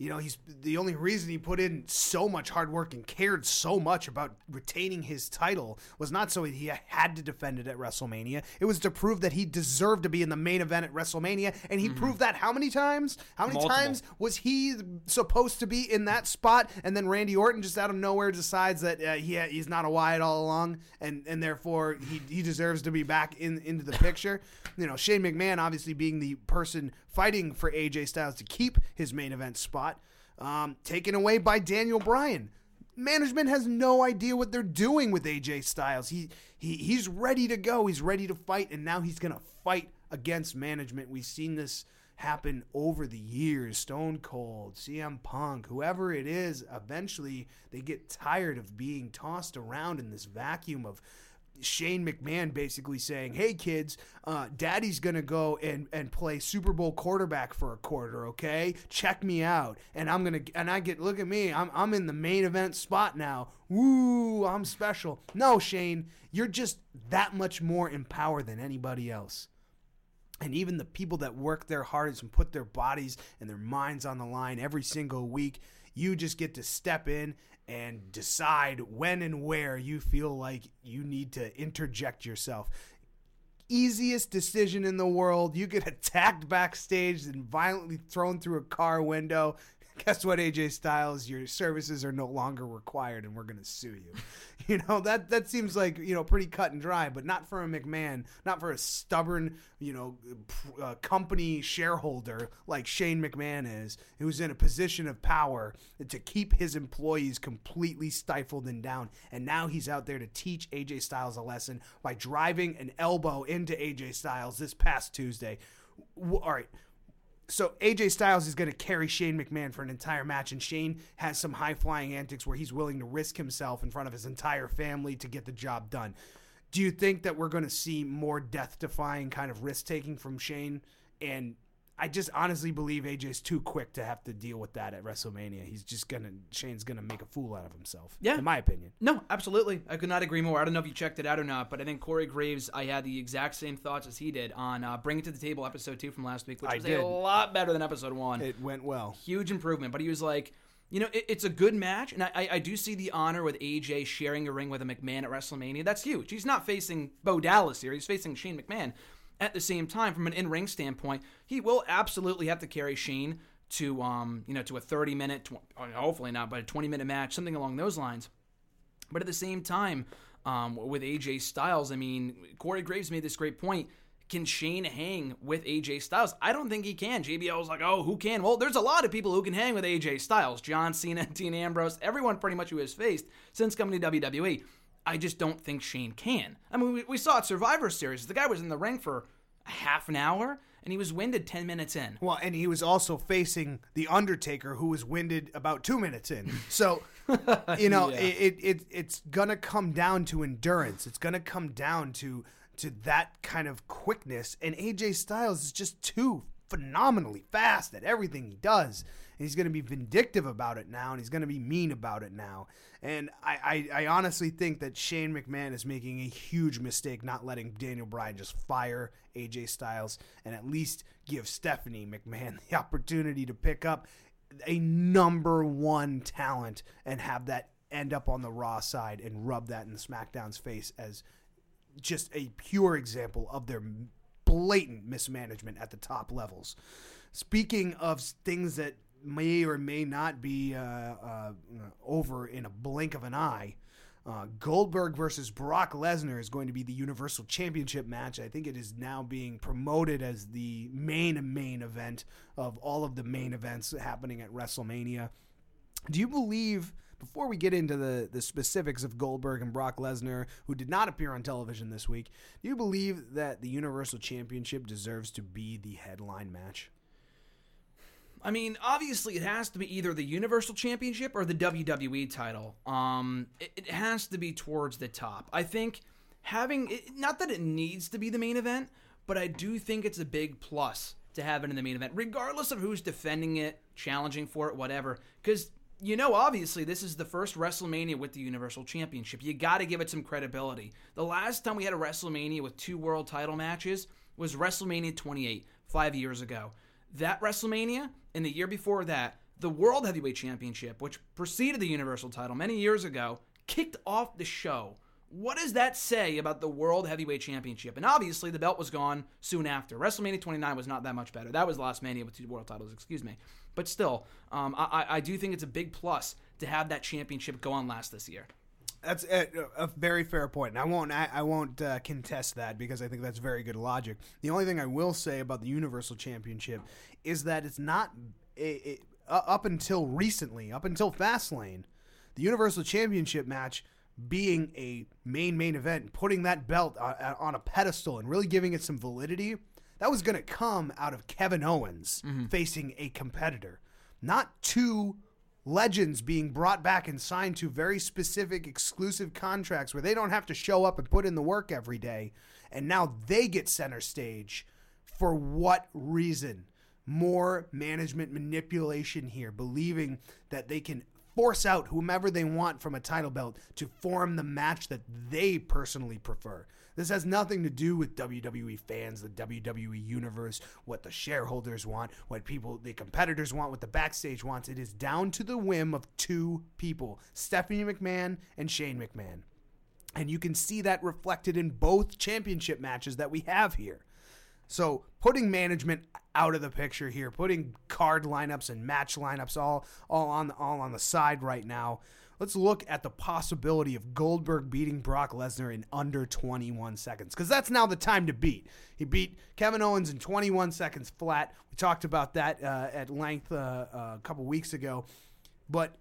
you know, he's the only reason he put in so much hard work and cared so much about retaining his title was not so he had to defend it at WrestleMania. It was to prove that he deserved to be in the main event at WrestleMania, and he mm-hmm. proved that how many times? How many Multiple. times was he supposed to be in that spot? And then Randy Orton just out of nowhere decides that uh, he he's not a Wyatt all along, and and therefore he he deserves to be back in into the picture. You know, Shane McMahon obviously being the person fighting for AJ Styles to keep his main event spot, um, taken away by Daniel Bryan. Management has no idea what they're doing with AJ Styles. He, he he's ready to go. He's ready to fight, and now he's gonna fight against management. We've seen this happen over the years. Stone Cold, CM Punk, whoever it is, eventually they get tired of being tossed around in this vacuum of Shane McMahon basically saying, "Hey kids, uh, Daddy's gonna go and and play Super Bowl quarterback for a quarter. Okay, check me out, and I'm gonna and I get look at me. I'm I'm in the main event spot now. Woo, I'm special. No, Shane, you're just that much more in power than anybody else." And even the people that work their hardest and put their bodies and their minds on the line every single week, you just get to step in and decide when and where you feel like you need to interject yourself. Easiest decision in the world. You get attacked backstage and violently thrown through a car window. Guess what, AJ Styles? Your services are no longer required, and we're going to sue you. You know that that seems like you know pretty cut and dry, but not for a McMahon, not for a stubborn you know uh, company shareholder like Shane McMahon is, who's in a position of power to keep his employees completely stifled and down. And now he's out there to teach AJ Styles a lesson by driving an elbow into AJ Styles this past Tuesday. All right so AJ Styles is going to carry Shane McMahon for an entire match, and Shane has some high flying antics where he's willing to risk himself in front of his entire family to get the job done. Do you think that we're going to see more death defying kind of risk taking from Shane? And I just honestly believe AJ's too quick to have to deal with that at WrestleMania. He's just gonna Shane's gonna make a fool out of himself. Yeah, in my opinion. No, absolutely. I could not agree more. I don't know if you checked it out or not, but I think Corey Graves. I had the exact same thoughts as he did on uh, Bring It to the Table episode two from last week, which I was did. a lot better than episode one. It went well. Huge improvement. But he was like. You know, it, it's a good match, and I, I do see the honor with AJ sharing a ring with a McMahon at WrestleMania. That's huge. He's not facing Bo Dallas here; he's facing Shane McMahon. At the same time, from an in-ring standpoint, he will absolutely have to carry Shane to um, you know, to a 30 minute, hopefully not, but a 20 minute match, something along those lines. But at the same time, um, with AJ Styles, I mean, Corey Graves made this great point. Can Shane hang with AJ Styles? I don't think he can. JBL was like, oh, who can? Well, there's a lot of people who can hang with AJ Styles. John Cena, Dean Ambrose, everyone pretty much who has faced since coming to WWE. I just don't think Shane can. I mean, we, we saw at Survivor Series, the guy was in the ring for a half an hour and he was winded 10 minutes in. Well, and he was also facing The Undertaker, who was winded about two minutes in. So, you know, yeah. it, it, it's going to come down to endurance. It's going to come down to to that kind of quickness. And AJ Styles is just too phenomenally fast at everything he does he's going to be vindictive about it now, and he's going to be mean about it now. And I, I, I, honestly think that Shane McMahon is making a huge mistake not letting Daniel Bryan just fire AJ Styles and at least give Stephanie McMahon the opportunity to pick up a number one talent and have that end up on the Raw side and rub that in SmackDown's face as just a pure example of their blatant mismanagement at the top levels. Speaking of things that may or may not be uh, uh, over in a blink of an eye. Uh, Goldberg versus Brock Lesnar is going to be the Universal Championship match. I think it is now being promoted as the main main event of all of the main events happening at WrestleMania. Do you believe? Before we get into the, the specifics of Goldberg and Brock Lesnar, who did not appear on television this week, do you believe that the Universal Championship deserves to be the headline match? I mean, obviously, it has to be either the Universal Championship or the WWE title. Um, it, it has to be towards the top. I think having it, not that it needs to be the main event, but I do think it's a big plus to have it in the main event, regardless of who's defending it, challenging for it, whatever. Because you know, obviously, this is the first WrestleMania with the Universal Championship. You got to give it some credibility. The last time we had a WrestleMania with two world title matches was WrestleMania 28, five years ago. That WrestleMania and the year before that, the World Heavyweight Championship, which preceded the Universal title many years ago, kicked off the show. What does that say about the World Heavyweight Championship? And obviously, the belt was gone soon after. WrestleMania 29 was not that much better. That was last Mania with two world titles, excuse me. But still, um, I, I do think it's a big plus to have that championship go on last this year. That's a, a, very fair point, and I won't I, I won't uh, contest that because I think that's very good logic. The only thing I will say about the Universal Championship is that it's not it, it, uh, up until recently, up until Fastlane, the Universal Championship match being a main main event, putting that belt on, on a pedestal and really giving it some validity. That was going to come out of Kevin Owens mm-hmm. facing a competitor, not two legends being brought back and signed to very specific exclusive contracts where they don't have to show up and put in the work every day. And now they get center stage. For what reason? More management manipulation here, believing that they can force out whomever they want from a title belt to form the match that they personally prefer. This has nothing to do with WWE fans, the WWE universe, what the shareholders want, what people, the competitors want, what the backstage wants. It is down to the whim of two people, Stephanie McMahon and Shane McMahon. And you can see that reflected in both championship matches that we have here. So putting management out of the picture here, putting card lineups and match lineups all all on all on the side right now. Let's look at the possibility of Goldberg beating Brock Lesnar in under 21 seconds because that's now the time to beat. He beat Kevin Owens in 21 seconds flat. We talked about that uh, at length uh, uh, a couple weeks ago. But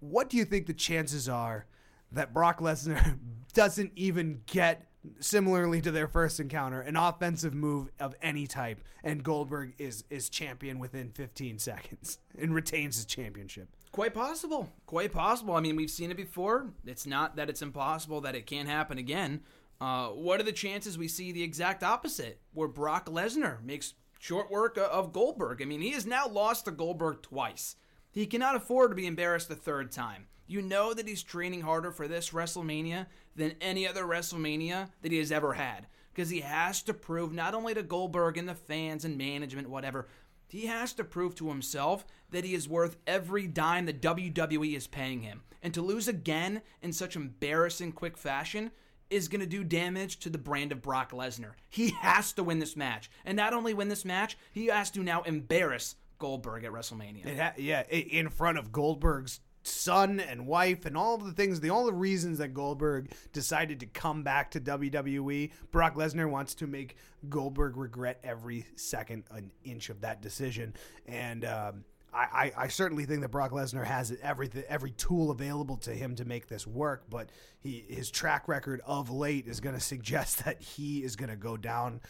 what do you think the chances are that Brock Lesnar doesn't even get similarly to their first encounter, an offensive move of any type, and Goldberg is is champion within 15 seconds and retains his championship. Quite possible. Quite possible. I mean, we've seen it before. It's not that it's impossible that it can't happen again. Uh, what are the chances we see the exact opposite, where Brock Lesnar makes short work of Goldberg? I mean, he has now lost to Goldberg twice. He cannot afford to be embarrassed the third time. You know that he's training harder for this WrestleMania than any other WrestleMania that he has ever had. Because he has to prove not only to Goldberg and the fans and management, whatever, he has to prove to himself that he is worth every dime the WWE is paying him. And to lose again in such embarrassing quick fashion is going to do damage to the brand of Brock Lesnar. He has to win this match. And not only win this match, he has to now embarrass Goldberg at WrestleMania. Ha- yeah, in front of Goldberg's son and wife and all the things, the all the reasons that Goldberg decided to come back to WWE. Brock Lesnar wants to make Goldberg regret every second an inch of that decision, and. Um, I, I, certainly think that Brock Lesnar has every every tool available to him to make this work, but he his track record of late is going to suggest that he is going to go down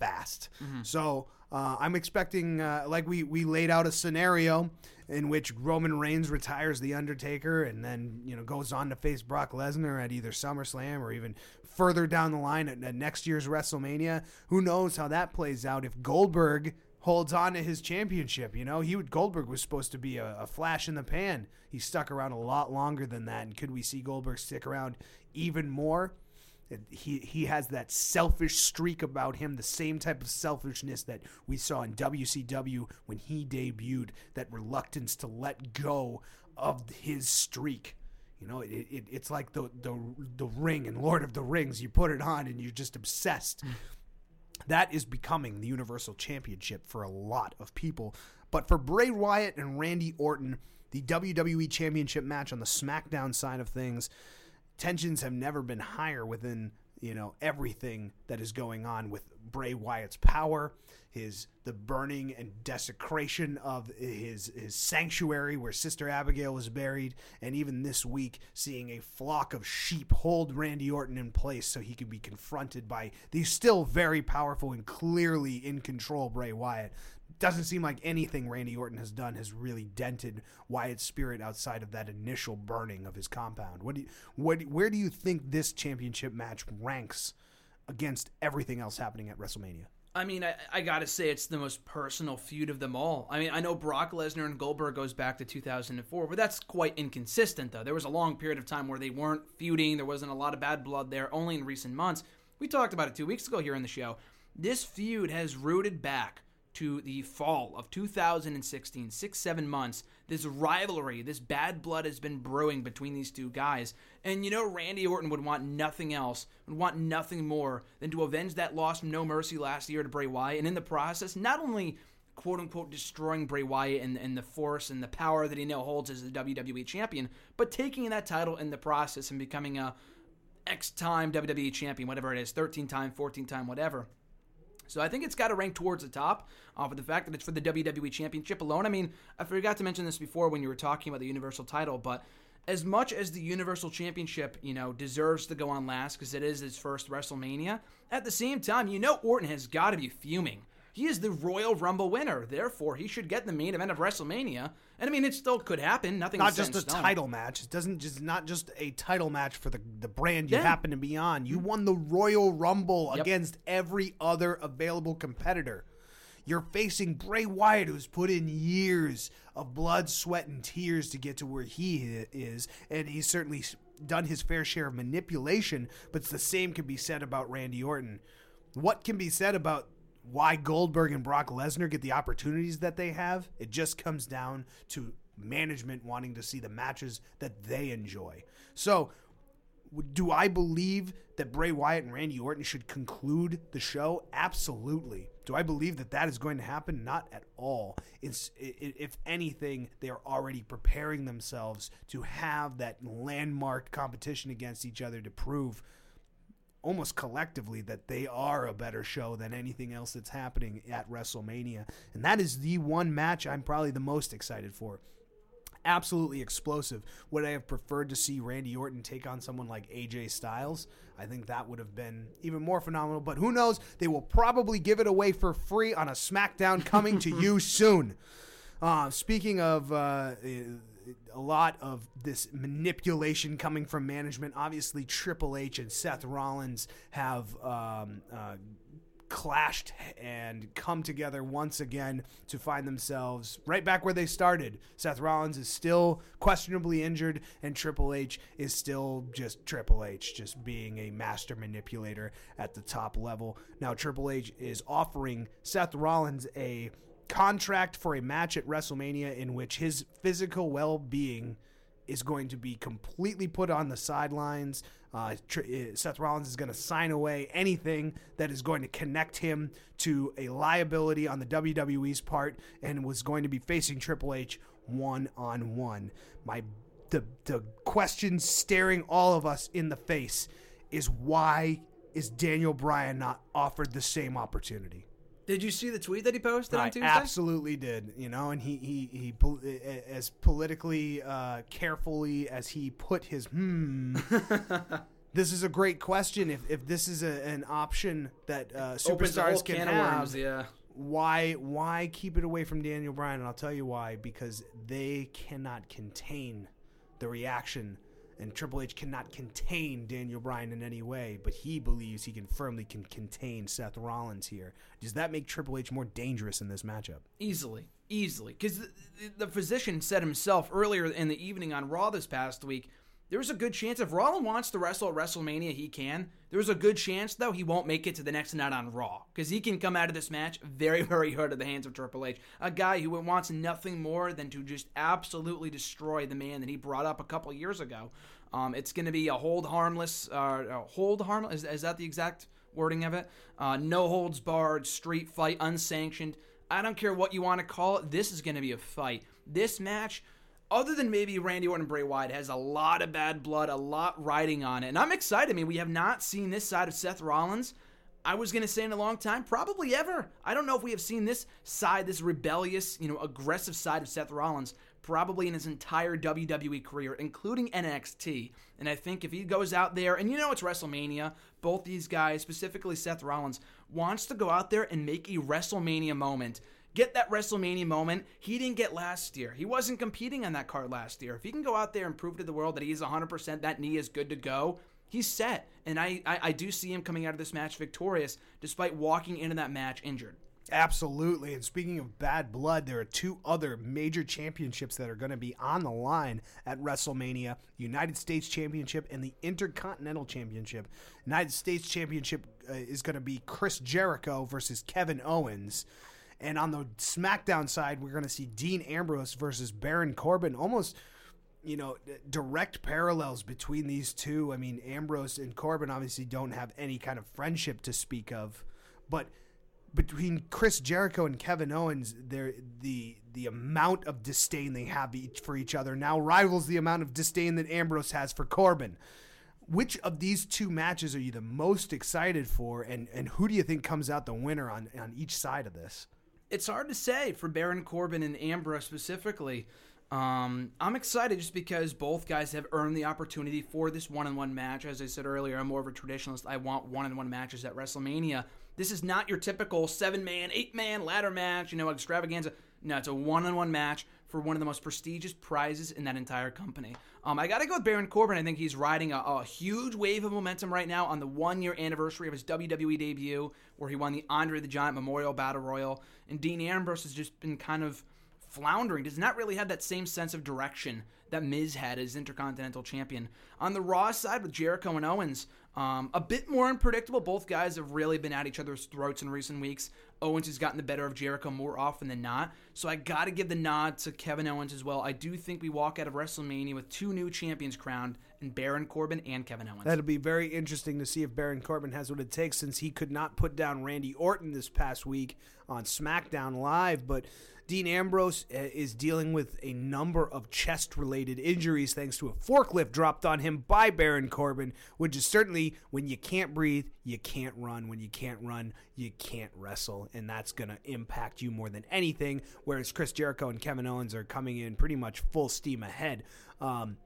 fast. Mm-hmm. So uh, I'm expecting, uh, like we we laid out a scenario in which Roman Reigns retires the Undertaker and then you know goes on to face Brock Lesnar at either SummerSlam or even further down the line at, at next year's WrestleMania. Who knows how that plays out if Goldberg holds on to his championship. You know, he would Goldberg was supposed to be a, a, flash in the pan. He stuck around a lot longer than that. And could we see Goldberg stick around even more? He he has that selfish streak about him, the same type of selfishness that we saw in WCW when he debuted. That reluctance to let go of his streak. You know, it, it, it's like the, the the ring and Lord of the Rings. You put it on and you're just obsessed. Mm. That is becoming the Universal Championship for a lot of people. But for Bray Wyatt and Randy Orton, the WWE Championship match on the SmackDown side of things tensions have never been higher within you know everything that is going on with Bray Wyatt's power, his the burning and desecration of his his sanctuary where Sister Abigail was buried, and even this week seeing a flock of sheep hold Randy Orton in place so he could be confronted by the still very powerful and clearly in control Bray Wyatt doesn't seem like anything Randy Orton has done has really dented Wyatt's spirit outside of that initial burning of his compound. What do you, what where do you think this championship match ranks against everything else happening at WrestleMania? I mean, I, I gotta say it's the most personal feud of them all. I mean, I know Brock Lesnar and Goldberg goes back to 2004, but that's quite inconsistent, though. There was a long period of time where they weren't feuding. There wasn't a lot of bad blood there. Only in recent months, we talked about it two weeks ago here in the show. This feud has rooted back to the fall of 2016, six, seven months, this rivalry, this bad blood has been brewing between these two guys. And you know, Randy Orton would want nothing else, would want nothing more than to avenge that loss from No Mercy last year to Bray Wyatt. And in the process, not only quote unquote destroying Bray Wyatt and, and the force and the power that he now holds as the WWE champion, but taking that title in the process and becoming a X time WWE champion, whatever it is, 13 time, 14 time, whatever. So I think it's got to rank towards the top uh, for the fact that it's for the WWE Championship alone. I mean, I forgot to mention this before when you were talking about the Universal title, but as much as the Universal Championship, you know, deserves to go on last because it is his first WrestleMania, at the same time, you know Orton has got to be fuming he is the Royal Rumble winner. Therefore, he should get the main event of WrestleMania. And I mean, it still could happen. Nothing. Not just a title match. It doesn't just not just a title match for the the brand you yeah. happen to be on. You mm-hmm. won the Royal Rumble yep. against every other available competitor. You're facing Bray Wyatt, who's put in years of blood, sweat, and tears to get to where he is, and he's certainly done his fair share of manipulation. But the same can be said about Randy Orton. What can be said about why Goldberg and Brock Lesnar get the opportunities that they have. It just comes down to management wanting to see the matches that they enjoy. So, do I believe that Bray Wyatt and Randy Orton should conclude the show? Absolutely. Do I believe that that is going to happen? Not at all. It's if anything, they are already preparing themselves to have that landmark competition against each other to prove almost collectively that they are a better show than anything else that's happening at WrestleMania. And that is the one match I'm probably the most excited for. Absolutely explosive. Would I have preferred to see Randy Orton take on someone like AJ Styles? I think that would have been even more phenomenal. But who knows? They will probably give it away for free on a SmackDown coming to you soon. Uh, speaking of. Uh, a lot of this manipulation coming from management. Obviously, Triple H and Seth Rollins have um, uh, clashed and come together once again to find themselves right back where they started. Seth Rollins is still questionably injured, and Triple H is still just Triple H, just being a master manipulator at the top level. Now, Triple H is offering Seth Rollins a contract for a match at WrestleMania in which his physical well being is going to be completely put on the sidelines. Uh, uh Seth Rollins is going to sign away anything that is going to connect him to a liability on the WWE's part and was going to be facing Triple H one on one. My the the question staring all of us in the face is why is Daniel Bryan not offered the same opportunity? Did you see the tweet that he posted I on Tuesday? Absolutely did. You know, and he he he as politically uh, carefully as he put his hmm. this is a great question. If if this is a, an option that uh, superstars can have, worms, yeah. Why why keep it away from Daniel Bryan? And I'll tell you why. Because they cannot contain the reaction and Triple H cannot contain Daniel Bryan in any way, but he believes he can firmly can contain Seth Rollins here. Does that make Triple H more dangerous in this matchup? Easily, easily, because the, the physician said himself earlier in the evening on Raw this past week there's a good chance if Rollins wants to wrestle at WrestleMania, he can. There's a good chance, though, he won't make it to the next night on Raw because he can come out of this match very, very hurt at the hands of Triple H. A guy who wants nothing more than to just absolutely destroy the man that he brought up a couple years ago. Um, it's going to be a hold harmless, uh, hold harmless. Is, is, that the exact wording of it? Uh, no holds barred, street fight, unsanctioned. I don't care what you want to call it. This is going to be a fight. This match other than maybe Randy Orton Bray Wyatt, has a lot of bad blood, a lot riding on it. And I'm excited. I mean, we have not seen this side of Seth Rollins. I was going to say in a long time, probably ever. I don't know if we have seen this side, this rebellious, you know, aggressive side of Seth Rollins, probably in his entire WWE career, including NXT. And I think if he goes out there, and you know it's WrestleMania, both these guys, specifically Seth Rollins, wants to go out there and make a WrestleMania moment get that WrestleMania moment he didn't get last year. He wasn't competing on that card last year. If he can go out there and prove to the world that he's 100%, that knee is good to go, he's set. And I, I, I do see him coming out of this match victorious despite walking into that match injured. Absolutely. And speaking of bad blood, there are two other major championships that are going to be on the line at WrestleMania United States Championship and the Intercontinental Championship. United States Championship uh, is going to be Chris Jericho versus Kevin Owens. And on the SmackDown side, we're going to see Dean Ambrose versus Baron Corbin. Almost, you know, direct parallels between these two. I mean, Ambrose and Corbin obviously don't have any kind of friendship to speak of, but between Chris Jericho and Kevin Owens, there the the amount of disdain they have each for each other now rivals the amount of disdain that Ambrose has for Corbin. Which of these two matches are you the most excited for, and, and who do you think comes out the winner on, on each side of this? It's hard to say for Baron Corbin and Ambrose specifically. Um, I'm excited just because both guys have earned the opportunity for this one-on-one match. As I said earlier, I'm more of a traditionalist. I want one-on-one matches at WrestleMania. This is not your typical seven-man, eight-man ladder match, you know, extravaganza. No, it's a one-on-one match for one of the most prestigious prizes in that entire company. Um, I got to go with Baron Corbin. I think he's riding a, a, huge wave of momentum right now on the one-year anniversary of his WWE debut, where he won the Andre the Giant Memorial Battle Royal. And Dean Ambrose has just been kind of floundering, does not really have that same sense of direction that Miz had as Intercontinental Champion. On the Raw side with Jericho and Owens, um, a bit more unpredictable. Both guys have really been at each other's throats in recent weeks. Owens has gotten the better of Jericho more often than not. So I got to give the nod to Kevin Owens as well. I do think we walk out of WrestleMania with two new champions crowned and Baron Corbin and Kevin Owens. That'll be very interesting to see if Baron Corbin has what it takes since he could not put down Randy Orton this past week on SmackDown Live. But Dean Ambrose uh, is dealing with a number of chest related injuries thanks to a forklift dropped on him by Baron Corbin, which is certainly when you can't breathe, you can't run. When you can't run, you can't wrestle. And that's going to impact you more than anything. Whereas Chris Jericho and Kevin Owens are coming in pretty much full steam ahead. Um,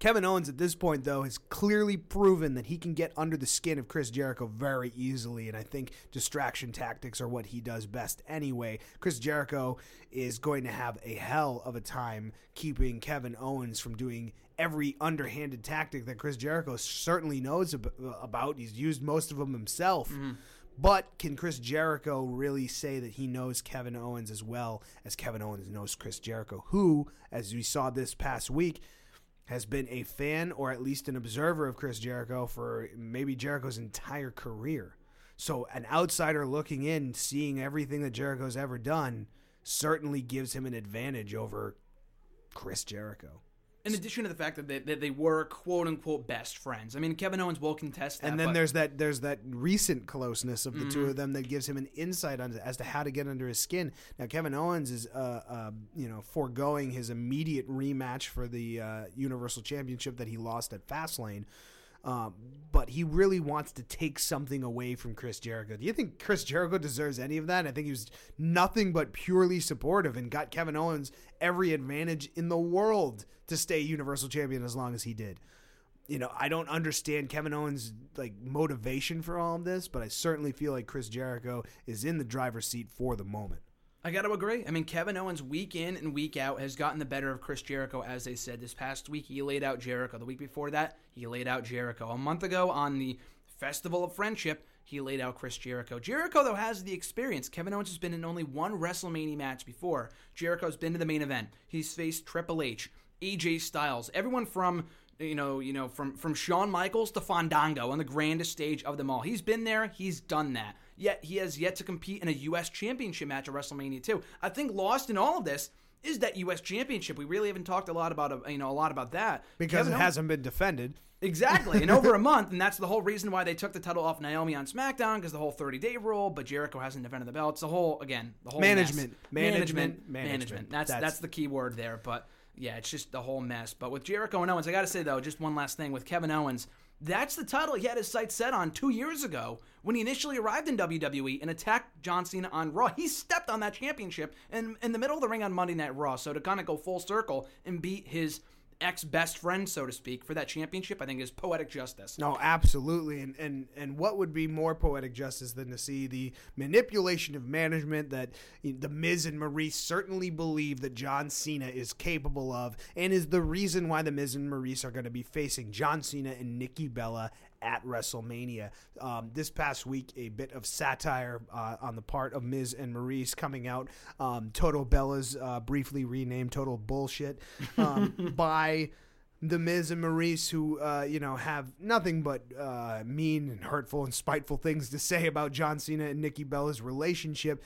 Kevin Owens at this point, though, has clearly proven that he can get under the skin of Chris Jericho very easily, and I think distraction tactics are what he does best anyway. Chris Jericho is going to have a hell of a time keeping Kevin Owens from doing every underhanded tactic that Chris Jericho certainly knows about. He's used most of them himself. Mm-hmm. But can Chris Jericho really say that he knows Kevin Owens as well as Kevin Owens knows Chris Jericho, who, as we saw this past week, has been a fan or at least an observer of Chris Jericho for maybe Jericho's entire career. So an outsider looking in, seeing everything that Jericho's ever done, certainly gives him an advantage over Chris Jericho. In addition to the fact that they, that they were quote unquote best friends, I mean Kevin Owens will contest that. And then there's that there's that recent closeness of the mm-hmm. two of them that gives him an insight on as to how to get under his skin. Now Kevin Owens is uh, uh, you know foregoing his immediate rematch for the uh, Universal Championship that he lost at Fastlane. Um, but he really wants to take something away from Chris Jericho. Do you think Chris Jericho deserves any of that? I think he was nothing but purely supportive and got Kevin Owens every advantage in the world to stay Universal Champion as long as he did. You know, I don't understand Kevin Owens' like motivation for all of this, but I certainly feel like Chris Jericho is in the driver's seat for the moment. I got to agree. I mean, Kevin Owens, week in and week out, has gotten the better of Chris Jericho, as they said. This past week, he laid out Jericho. The week before that, he laid out Jericho. A month ago, on the Festival of Friendship, he laid out Chris Jericho. Jericho, though, has the experience. Kevin Owens has been in only one WrestleMania match before. Jericho's been to the main event. He's faced Triple H, AJ Styles, everyone from you know, you know, from from Shawn Michaels to Fandango on the grandest stage of them all. He's been there. He's done that. Yet he has yet to compete in a U.S. Championship match at WrestleMania 2. I think lost in all of this is that U.S. Championship. We really haven't talked a lot about you know a lot about that because Kevin it Owens, hasn't been defended. Exactly, in over a month, and that's the whole reason why they took the title off Naomi on SmackDown because the whole 30 day rule. But Jericho hasn't defended the belt. It's the whole again the whole management, management, management, management, that's that's the key word there. But yeah, it's just the whole mess. But with Jericho and Owens, I got to say though, just one last thing with Kevin Owens. That's the title he had his sights set on two years ago when he initially arrived in WWE and attacked John Cena on Raw. He stepped on that championship in, in the middle of the ring on Monday Night Raw. So to kind of go full circle and beat his ex best friend, so to speak, for that championship, I think is poetic justice. No, absolutely, and and and what would be more poetic justice than to see the manipulation of management that the Miz and Maryse certainly believe that John Cena is capable of, and is the reason why the Miz and Maryse are going to be facing John Cena and Nikki Bella at WrestleMania. Um, this past week, a bit of satire uh, on the part of Miz and Maryse coming out. Um, Total Bella's uh, briefly renamed Total Bullshit um, by the Miz and Maryse, who uh, you know have nothing but uh, mean and hurtful and spiteful things to say about John Cena and Nikki Bella's relationship,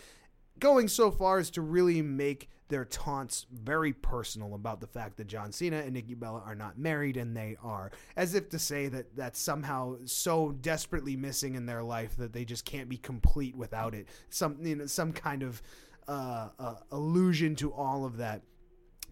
going so far as to really make their taunts very personal about the fact that John Cena and Nikki Bella are not married and they are, as if to say that that's somehow so desperately missing in their life that they just can't be complete without it. Some you know some kind of uh, uh, allusion to all of that.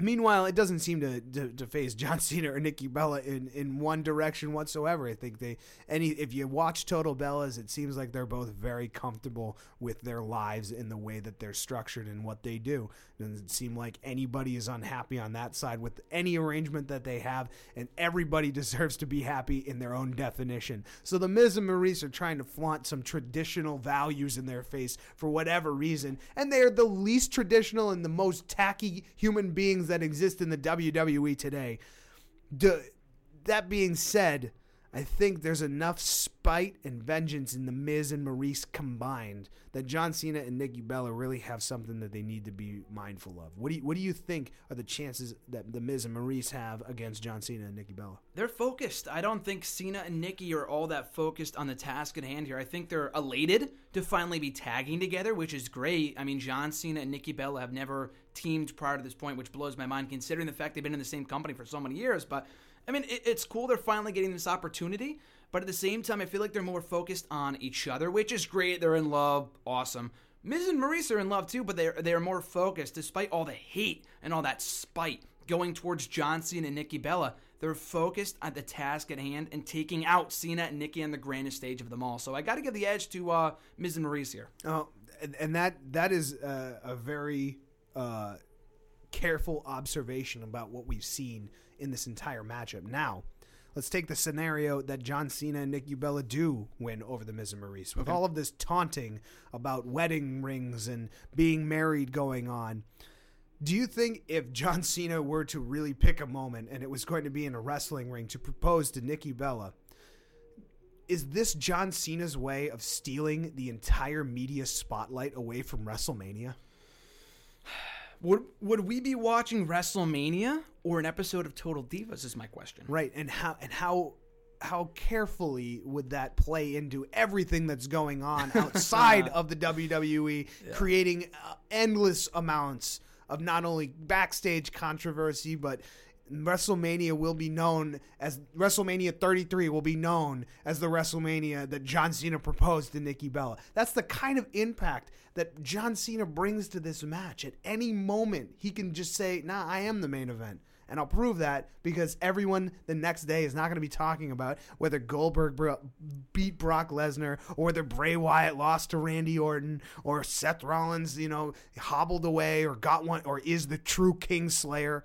Meanwhile, it doesn't seem to, to, to John Cena or Nikki Bella in, in one direction whatsoever. I think they any if you watch Total Bellas, it seems like they're both very comfortable with their lives in the way that they're structured and what they do. It doesn't seem like anybody is unhappy on that side with any arrangement that they have, and everybody deserves to be happy in their own definition. So the Miz and Maryse are trying to flaunt some traditional values in their face for whatever reason, and they are the least traditional and the most tacky human beings that exist in the WWE today. that being said, I think there's enough spite and vengeance in the Miz and Maryse combined that John Cena and Nikki Bella really have something that they need to be mindful of. What do you, what do you think are the chances that the Miz and Maryse have against John Cena and Nikki Bella? They're focused. I don't think Cena and Nikki are all that focused on the task at hand here. I think they're elated to finally be tagging together, which is great. I mean, John Cena and Nikki Bella have never teamed prior to this point, which blows my mind considering the fact they've been in the same company for so many years. But I mean, it, it's cool they're finally getting this opportunity, but at the same time, I feel like they're more focused on each other, which is great. They're in love, awesome. Miz and Maryse are in love too, but they're they're more focused, despite all the hate and all that spite going towards John Cena and Nikki Bella. They're focused on the task at hand and taking out Cena and Nikki on the grandest stage of them all. So I got to give the edge to uh, Miz and Maryse here. Oh, and, and that that is a, a very uh, careful observation about what we've seen in this entire matchup. Now, let's take the scenario that John Cena and Nikki Bella do win over the Miz and Maryse. With okay. all of this taunting about wedding rings and being married going on, do you think if John Cena were to really pick a moment and it was going to be in a wrestling ring to propose to Nikki Bella, is this John Cena's way of stealing the entire media spotlight away from WrestleMania? Would would we be watching WrestleMania or an episode of Total Divas? Is my question. Right, and how and how how carefully would that play into everything that's going on outside of the WWE, yeah. creating uh, endless amounts of not only backstage controversy but WrestleMania will be known as WrestleMania 33 will be known as the WrestleMania that John Cena proposed to Nikki Bella. That's the kind of impact that John Cena brings to this match. At any moment, he can just say, "Nah, I am the main event." And I'll prove that because everyone the next day is not going to be talking about whether Goldberg beat Brock Lesnar or whether Bray Wyatt lost to Randy Orton or Seth Rollins, you know, hobbled away or got one or is the true King Slayer.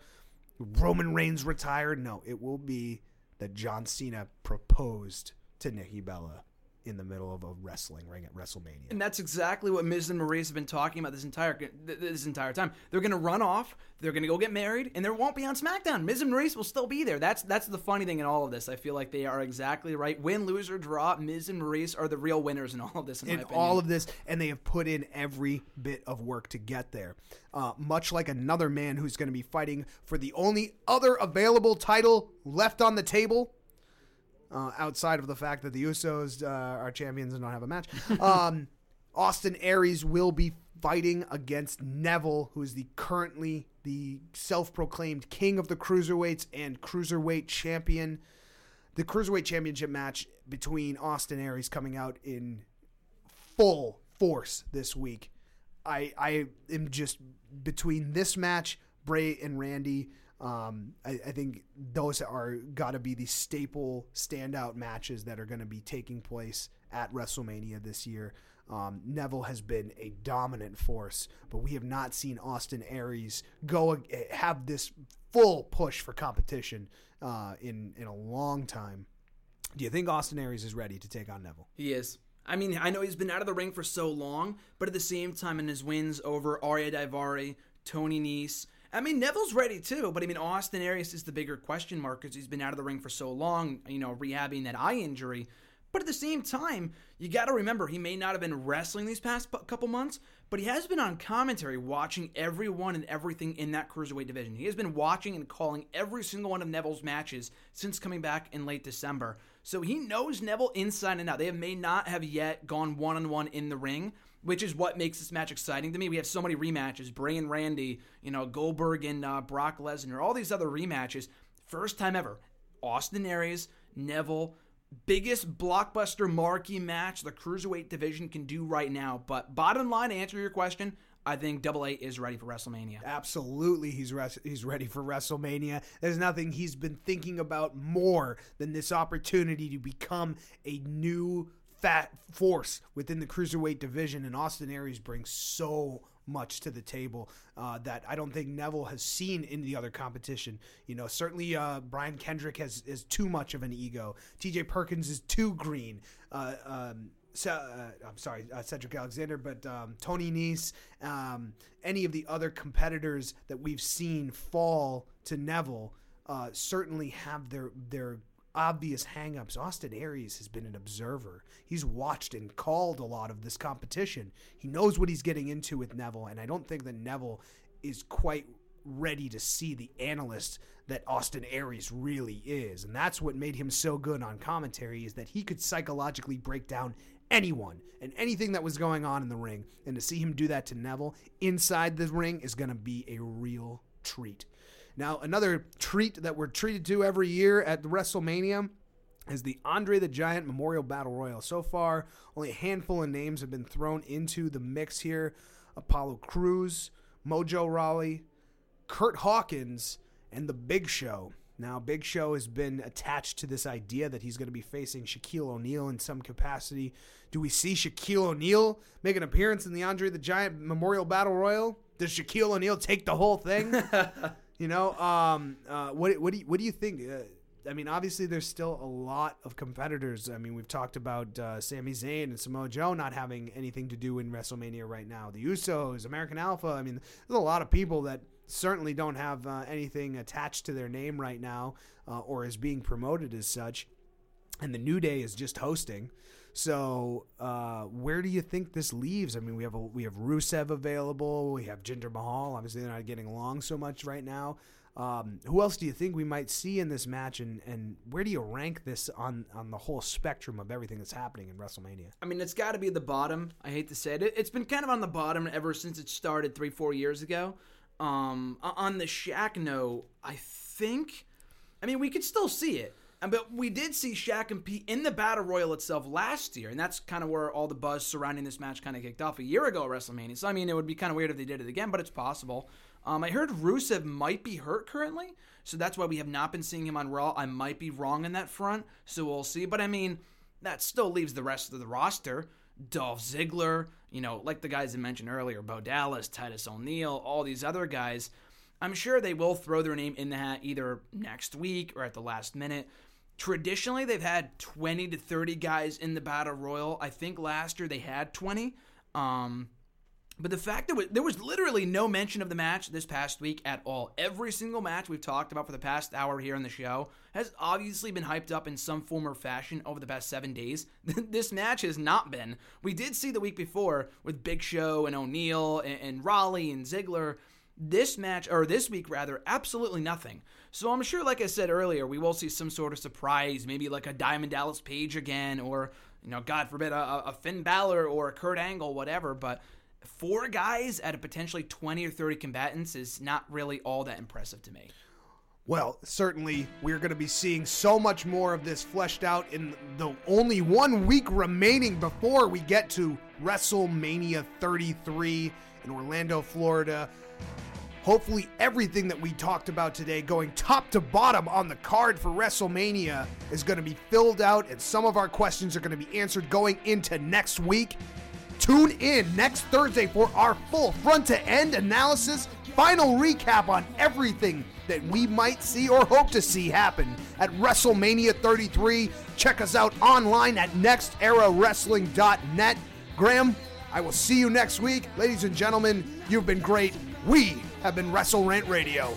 Roman Reigns retired. No, it will be that John Cena proposed to Nikki Bella in the middle of a wrestling ring at WrestleMania. And that's exactly what Miz and Maryse have been talking about this entire this entire time. They're going to run off, they're going to go get married, and they won't be on SmackDown. Miz and Maryse will still be there. That's that's the funny thing in all of this. I feel like they are exactly right. Win, lose, or draw, Miz and Maryse are the real winners in all of this. In, in all of this, and they have put in every bit of work to get there. Uh, much like another man who's going to be fighting for the only other available title left on the table uh, outside of the fact that the Usos uh, are champions and don't have a match. Um, Austin Aries will be fighting against Neville, who is the currently the self-proclaimed king of the cruiserweights and cruiserweight champion. The cruiserweight championship match between Austin Aries coming out in full force this week. I I am just between this match, Bray and Randy Um, I, I think those are got to be the staple standout matches that are going to be taking place at WrestleMania this year. Um, Neville has been a dominant force, but we have not seen Austin Aries go have this full push for competition uh, in in a long time. Do you think Austin Aries is ready to take on Neville? He is. I mean, I know he's been out of the ring for so long, but at the same time, in his wins over Ariya Daivari, Tony Nese, I mean, Neville's ready too, but I mean, Austin Aries is the bigger question mark because he's been out of the ring for so long, you know, rehabbing that eye injury. But at the same time, you got to remember he may not have been wrestling these past couple months, but he has been on commentary watching everyone and everything in that cruiserweight division. He has been watching and calling every single one of Neville's matches since coming back in late December. So he knows Neville inside and out. They may not have yet gone one on one in the ring, which is what makes this match exciting to me. We have so many rematches Bray and Randy, you know, Goldberg and uh, Brock Lesnar, all these other rematches. First time ever. Austin Aries, Neville, biggest blockbuster marquee match the cruiserweight division can do right now. But bottom line, answer your question, I think Double A is ready for WrestleMania. Absolutely, he's res- he's ready for WrestleMania. There's nothing he's been thinking about more than this opportunity to become a new fat force within the cruiserweight division. And Austin Aries brings so much to the table uh, that I don't think Neville has seen in the other competition. You know, certainly uh, Brian Kendrick has is too much of an ego. T.J. Perkins is too green. Uh, um, so, uh, I'm sorry, uh, Cedric Alexander, but um, Tony Nese, um, any of the other competitors that we've seen fall to Neville uh, certainly have their their obvious hangups. Austin Aries has been an observer. He's watched and called a lot of this competition. He knows what he's getting into with Neville, and I don't think that Neville is quite ready to see the analyst that Austin Aries really is. And that's what made him so good on commentary is that he could psychologically break down anyone and anything that was going on in the ring. And to see him do that to Neville inside the ring is going to be a real treat. Now, another treat that we're treated to every year at WrestleMania is the Andre the Giant Memorial Battle Royal. So far, only a handful of names have been thrown into the mix here Apollo Crews, Mojo Rawley, Kurt Hawkins, and The Big Show. Now, Big Show has been attached to this idea that he's going to be facing Shaquille O'Neal in some capacity. Do we see Shaquille O'Neal make an appearance in the Andre the Giant Memorial Battle Royal? Does Shaquille O'Neal take the whole thing? You know, um, uh, what what do you, what do you think? Uh, I mean, obviously, there's still a lot of competitors. I mean, we've talked about uh, Sami Zayn and Samoa Joe not having anything to do in WrestleMania right now. The Usos, American Alpha. I mean, there's a lot of people that certainly don't have uh, anything attached to their name right now uh, or is being promoted as such. And the New Day is just hosting. So uh, where do you think this leaves? I mean, we have a, we have Rusev available. We have Jinder Mahal. Obviously, they're not getting along so much right now. Um, who else do you think we might see in this match, and, and where do you rank this on on the whole spectrum of everything that's happening in WrestleMania? I mean, it's got to be the bottom. I hate to say it. It's been kind of on the bottom ever since it started three, four years ago. Um, on the Shaq note, I think, I mean, we could still see it. But we did see Shaq compete in the Battle Royal itself last year, and that's kind of where all the buzz surrounding this match kind of kicked off a year ago at WrestleMania. So, I mean, it would be kind of weird if they did it again, but it's possible. Um, I heard Rusev might be hurt currently, so that's why we have not been seeing him on Raw. I might be wrong in that front, so we'll see. But, I mean, that still leaves the rest of the roster. Dolph Ziggler, you know, like the guys I mentioned earlier, Bo Dallas, Titus O'Neil, all these other guys. I'm sure they will throw their name in the hat either next week or at the last minute. Traditionally, they've had 20 to 30 guys in the Battle Royal. I think last year they had 20. Um, but the fact that there was literally no mention of the match this past week at all. Every single match we've talked about for the past hour here on the show has obviously been hyped up in some form or fashion over the past seven days. this match has not been. We did see the week before with Big Show and O'Neill and, and Rawley and Ziggler this match, or this week rather, absolutely nothing. So I'm sure, like I said earlier, we will see some sort of surprise, maybe like a Diamond Dallas Page again, or, you know, God forbid, a, a Finn Balor or a Kurt Angle, whatever. But four guys at a potentially 20 or 30 combatants is not really all that impressive to me. Well, certainly we're going to be seeing so much more of this fleshed out in the only one week remaining before we get to WrestleMania 33 in Orlando, Florida Hopefully, everything that we talked about today, going top to bottom on the card for WrestleMania, is going to be filled out, and some of our questions are going to be answered going into next week. Tune in next Thursday for our full front to end analysis, final recap on everything that we might see or hope to see happen at WrestleMania 33. Check us out online at nexterawrestling.net. Graham, I will see you next week. Ladies and gentlemen, you've been great. We have been Wrestle Rant Radio.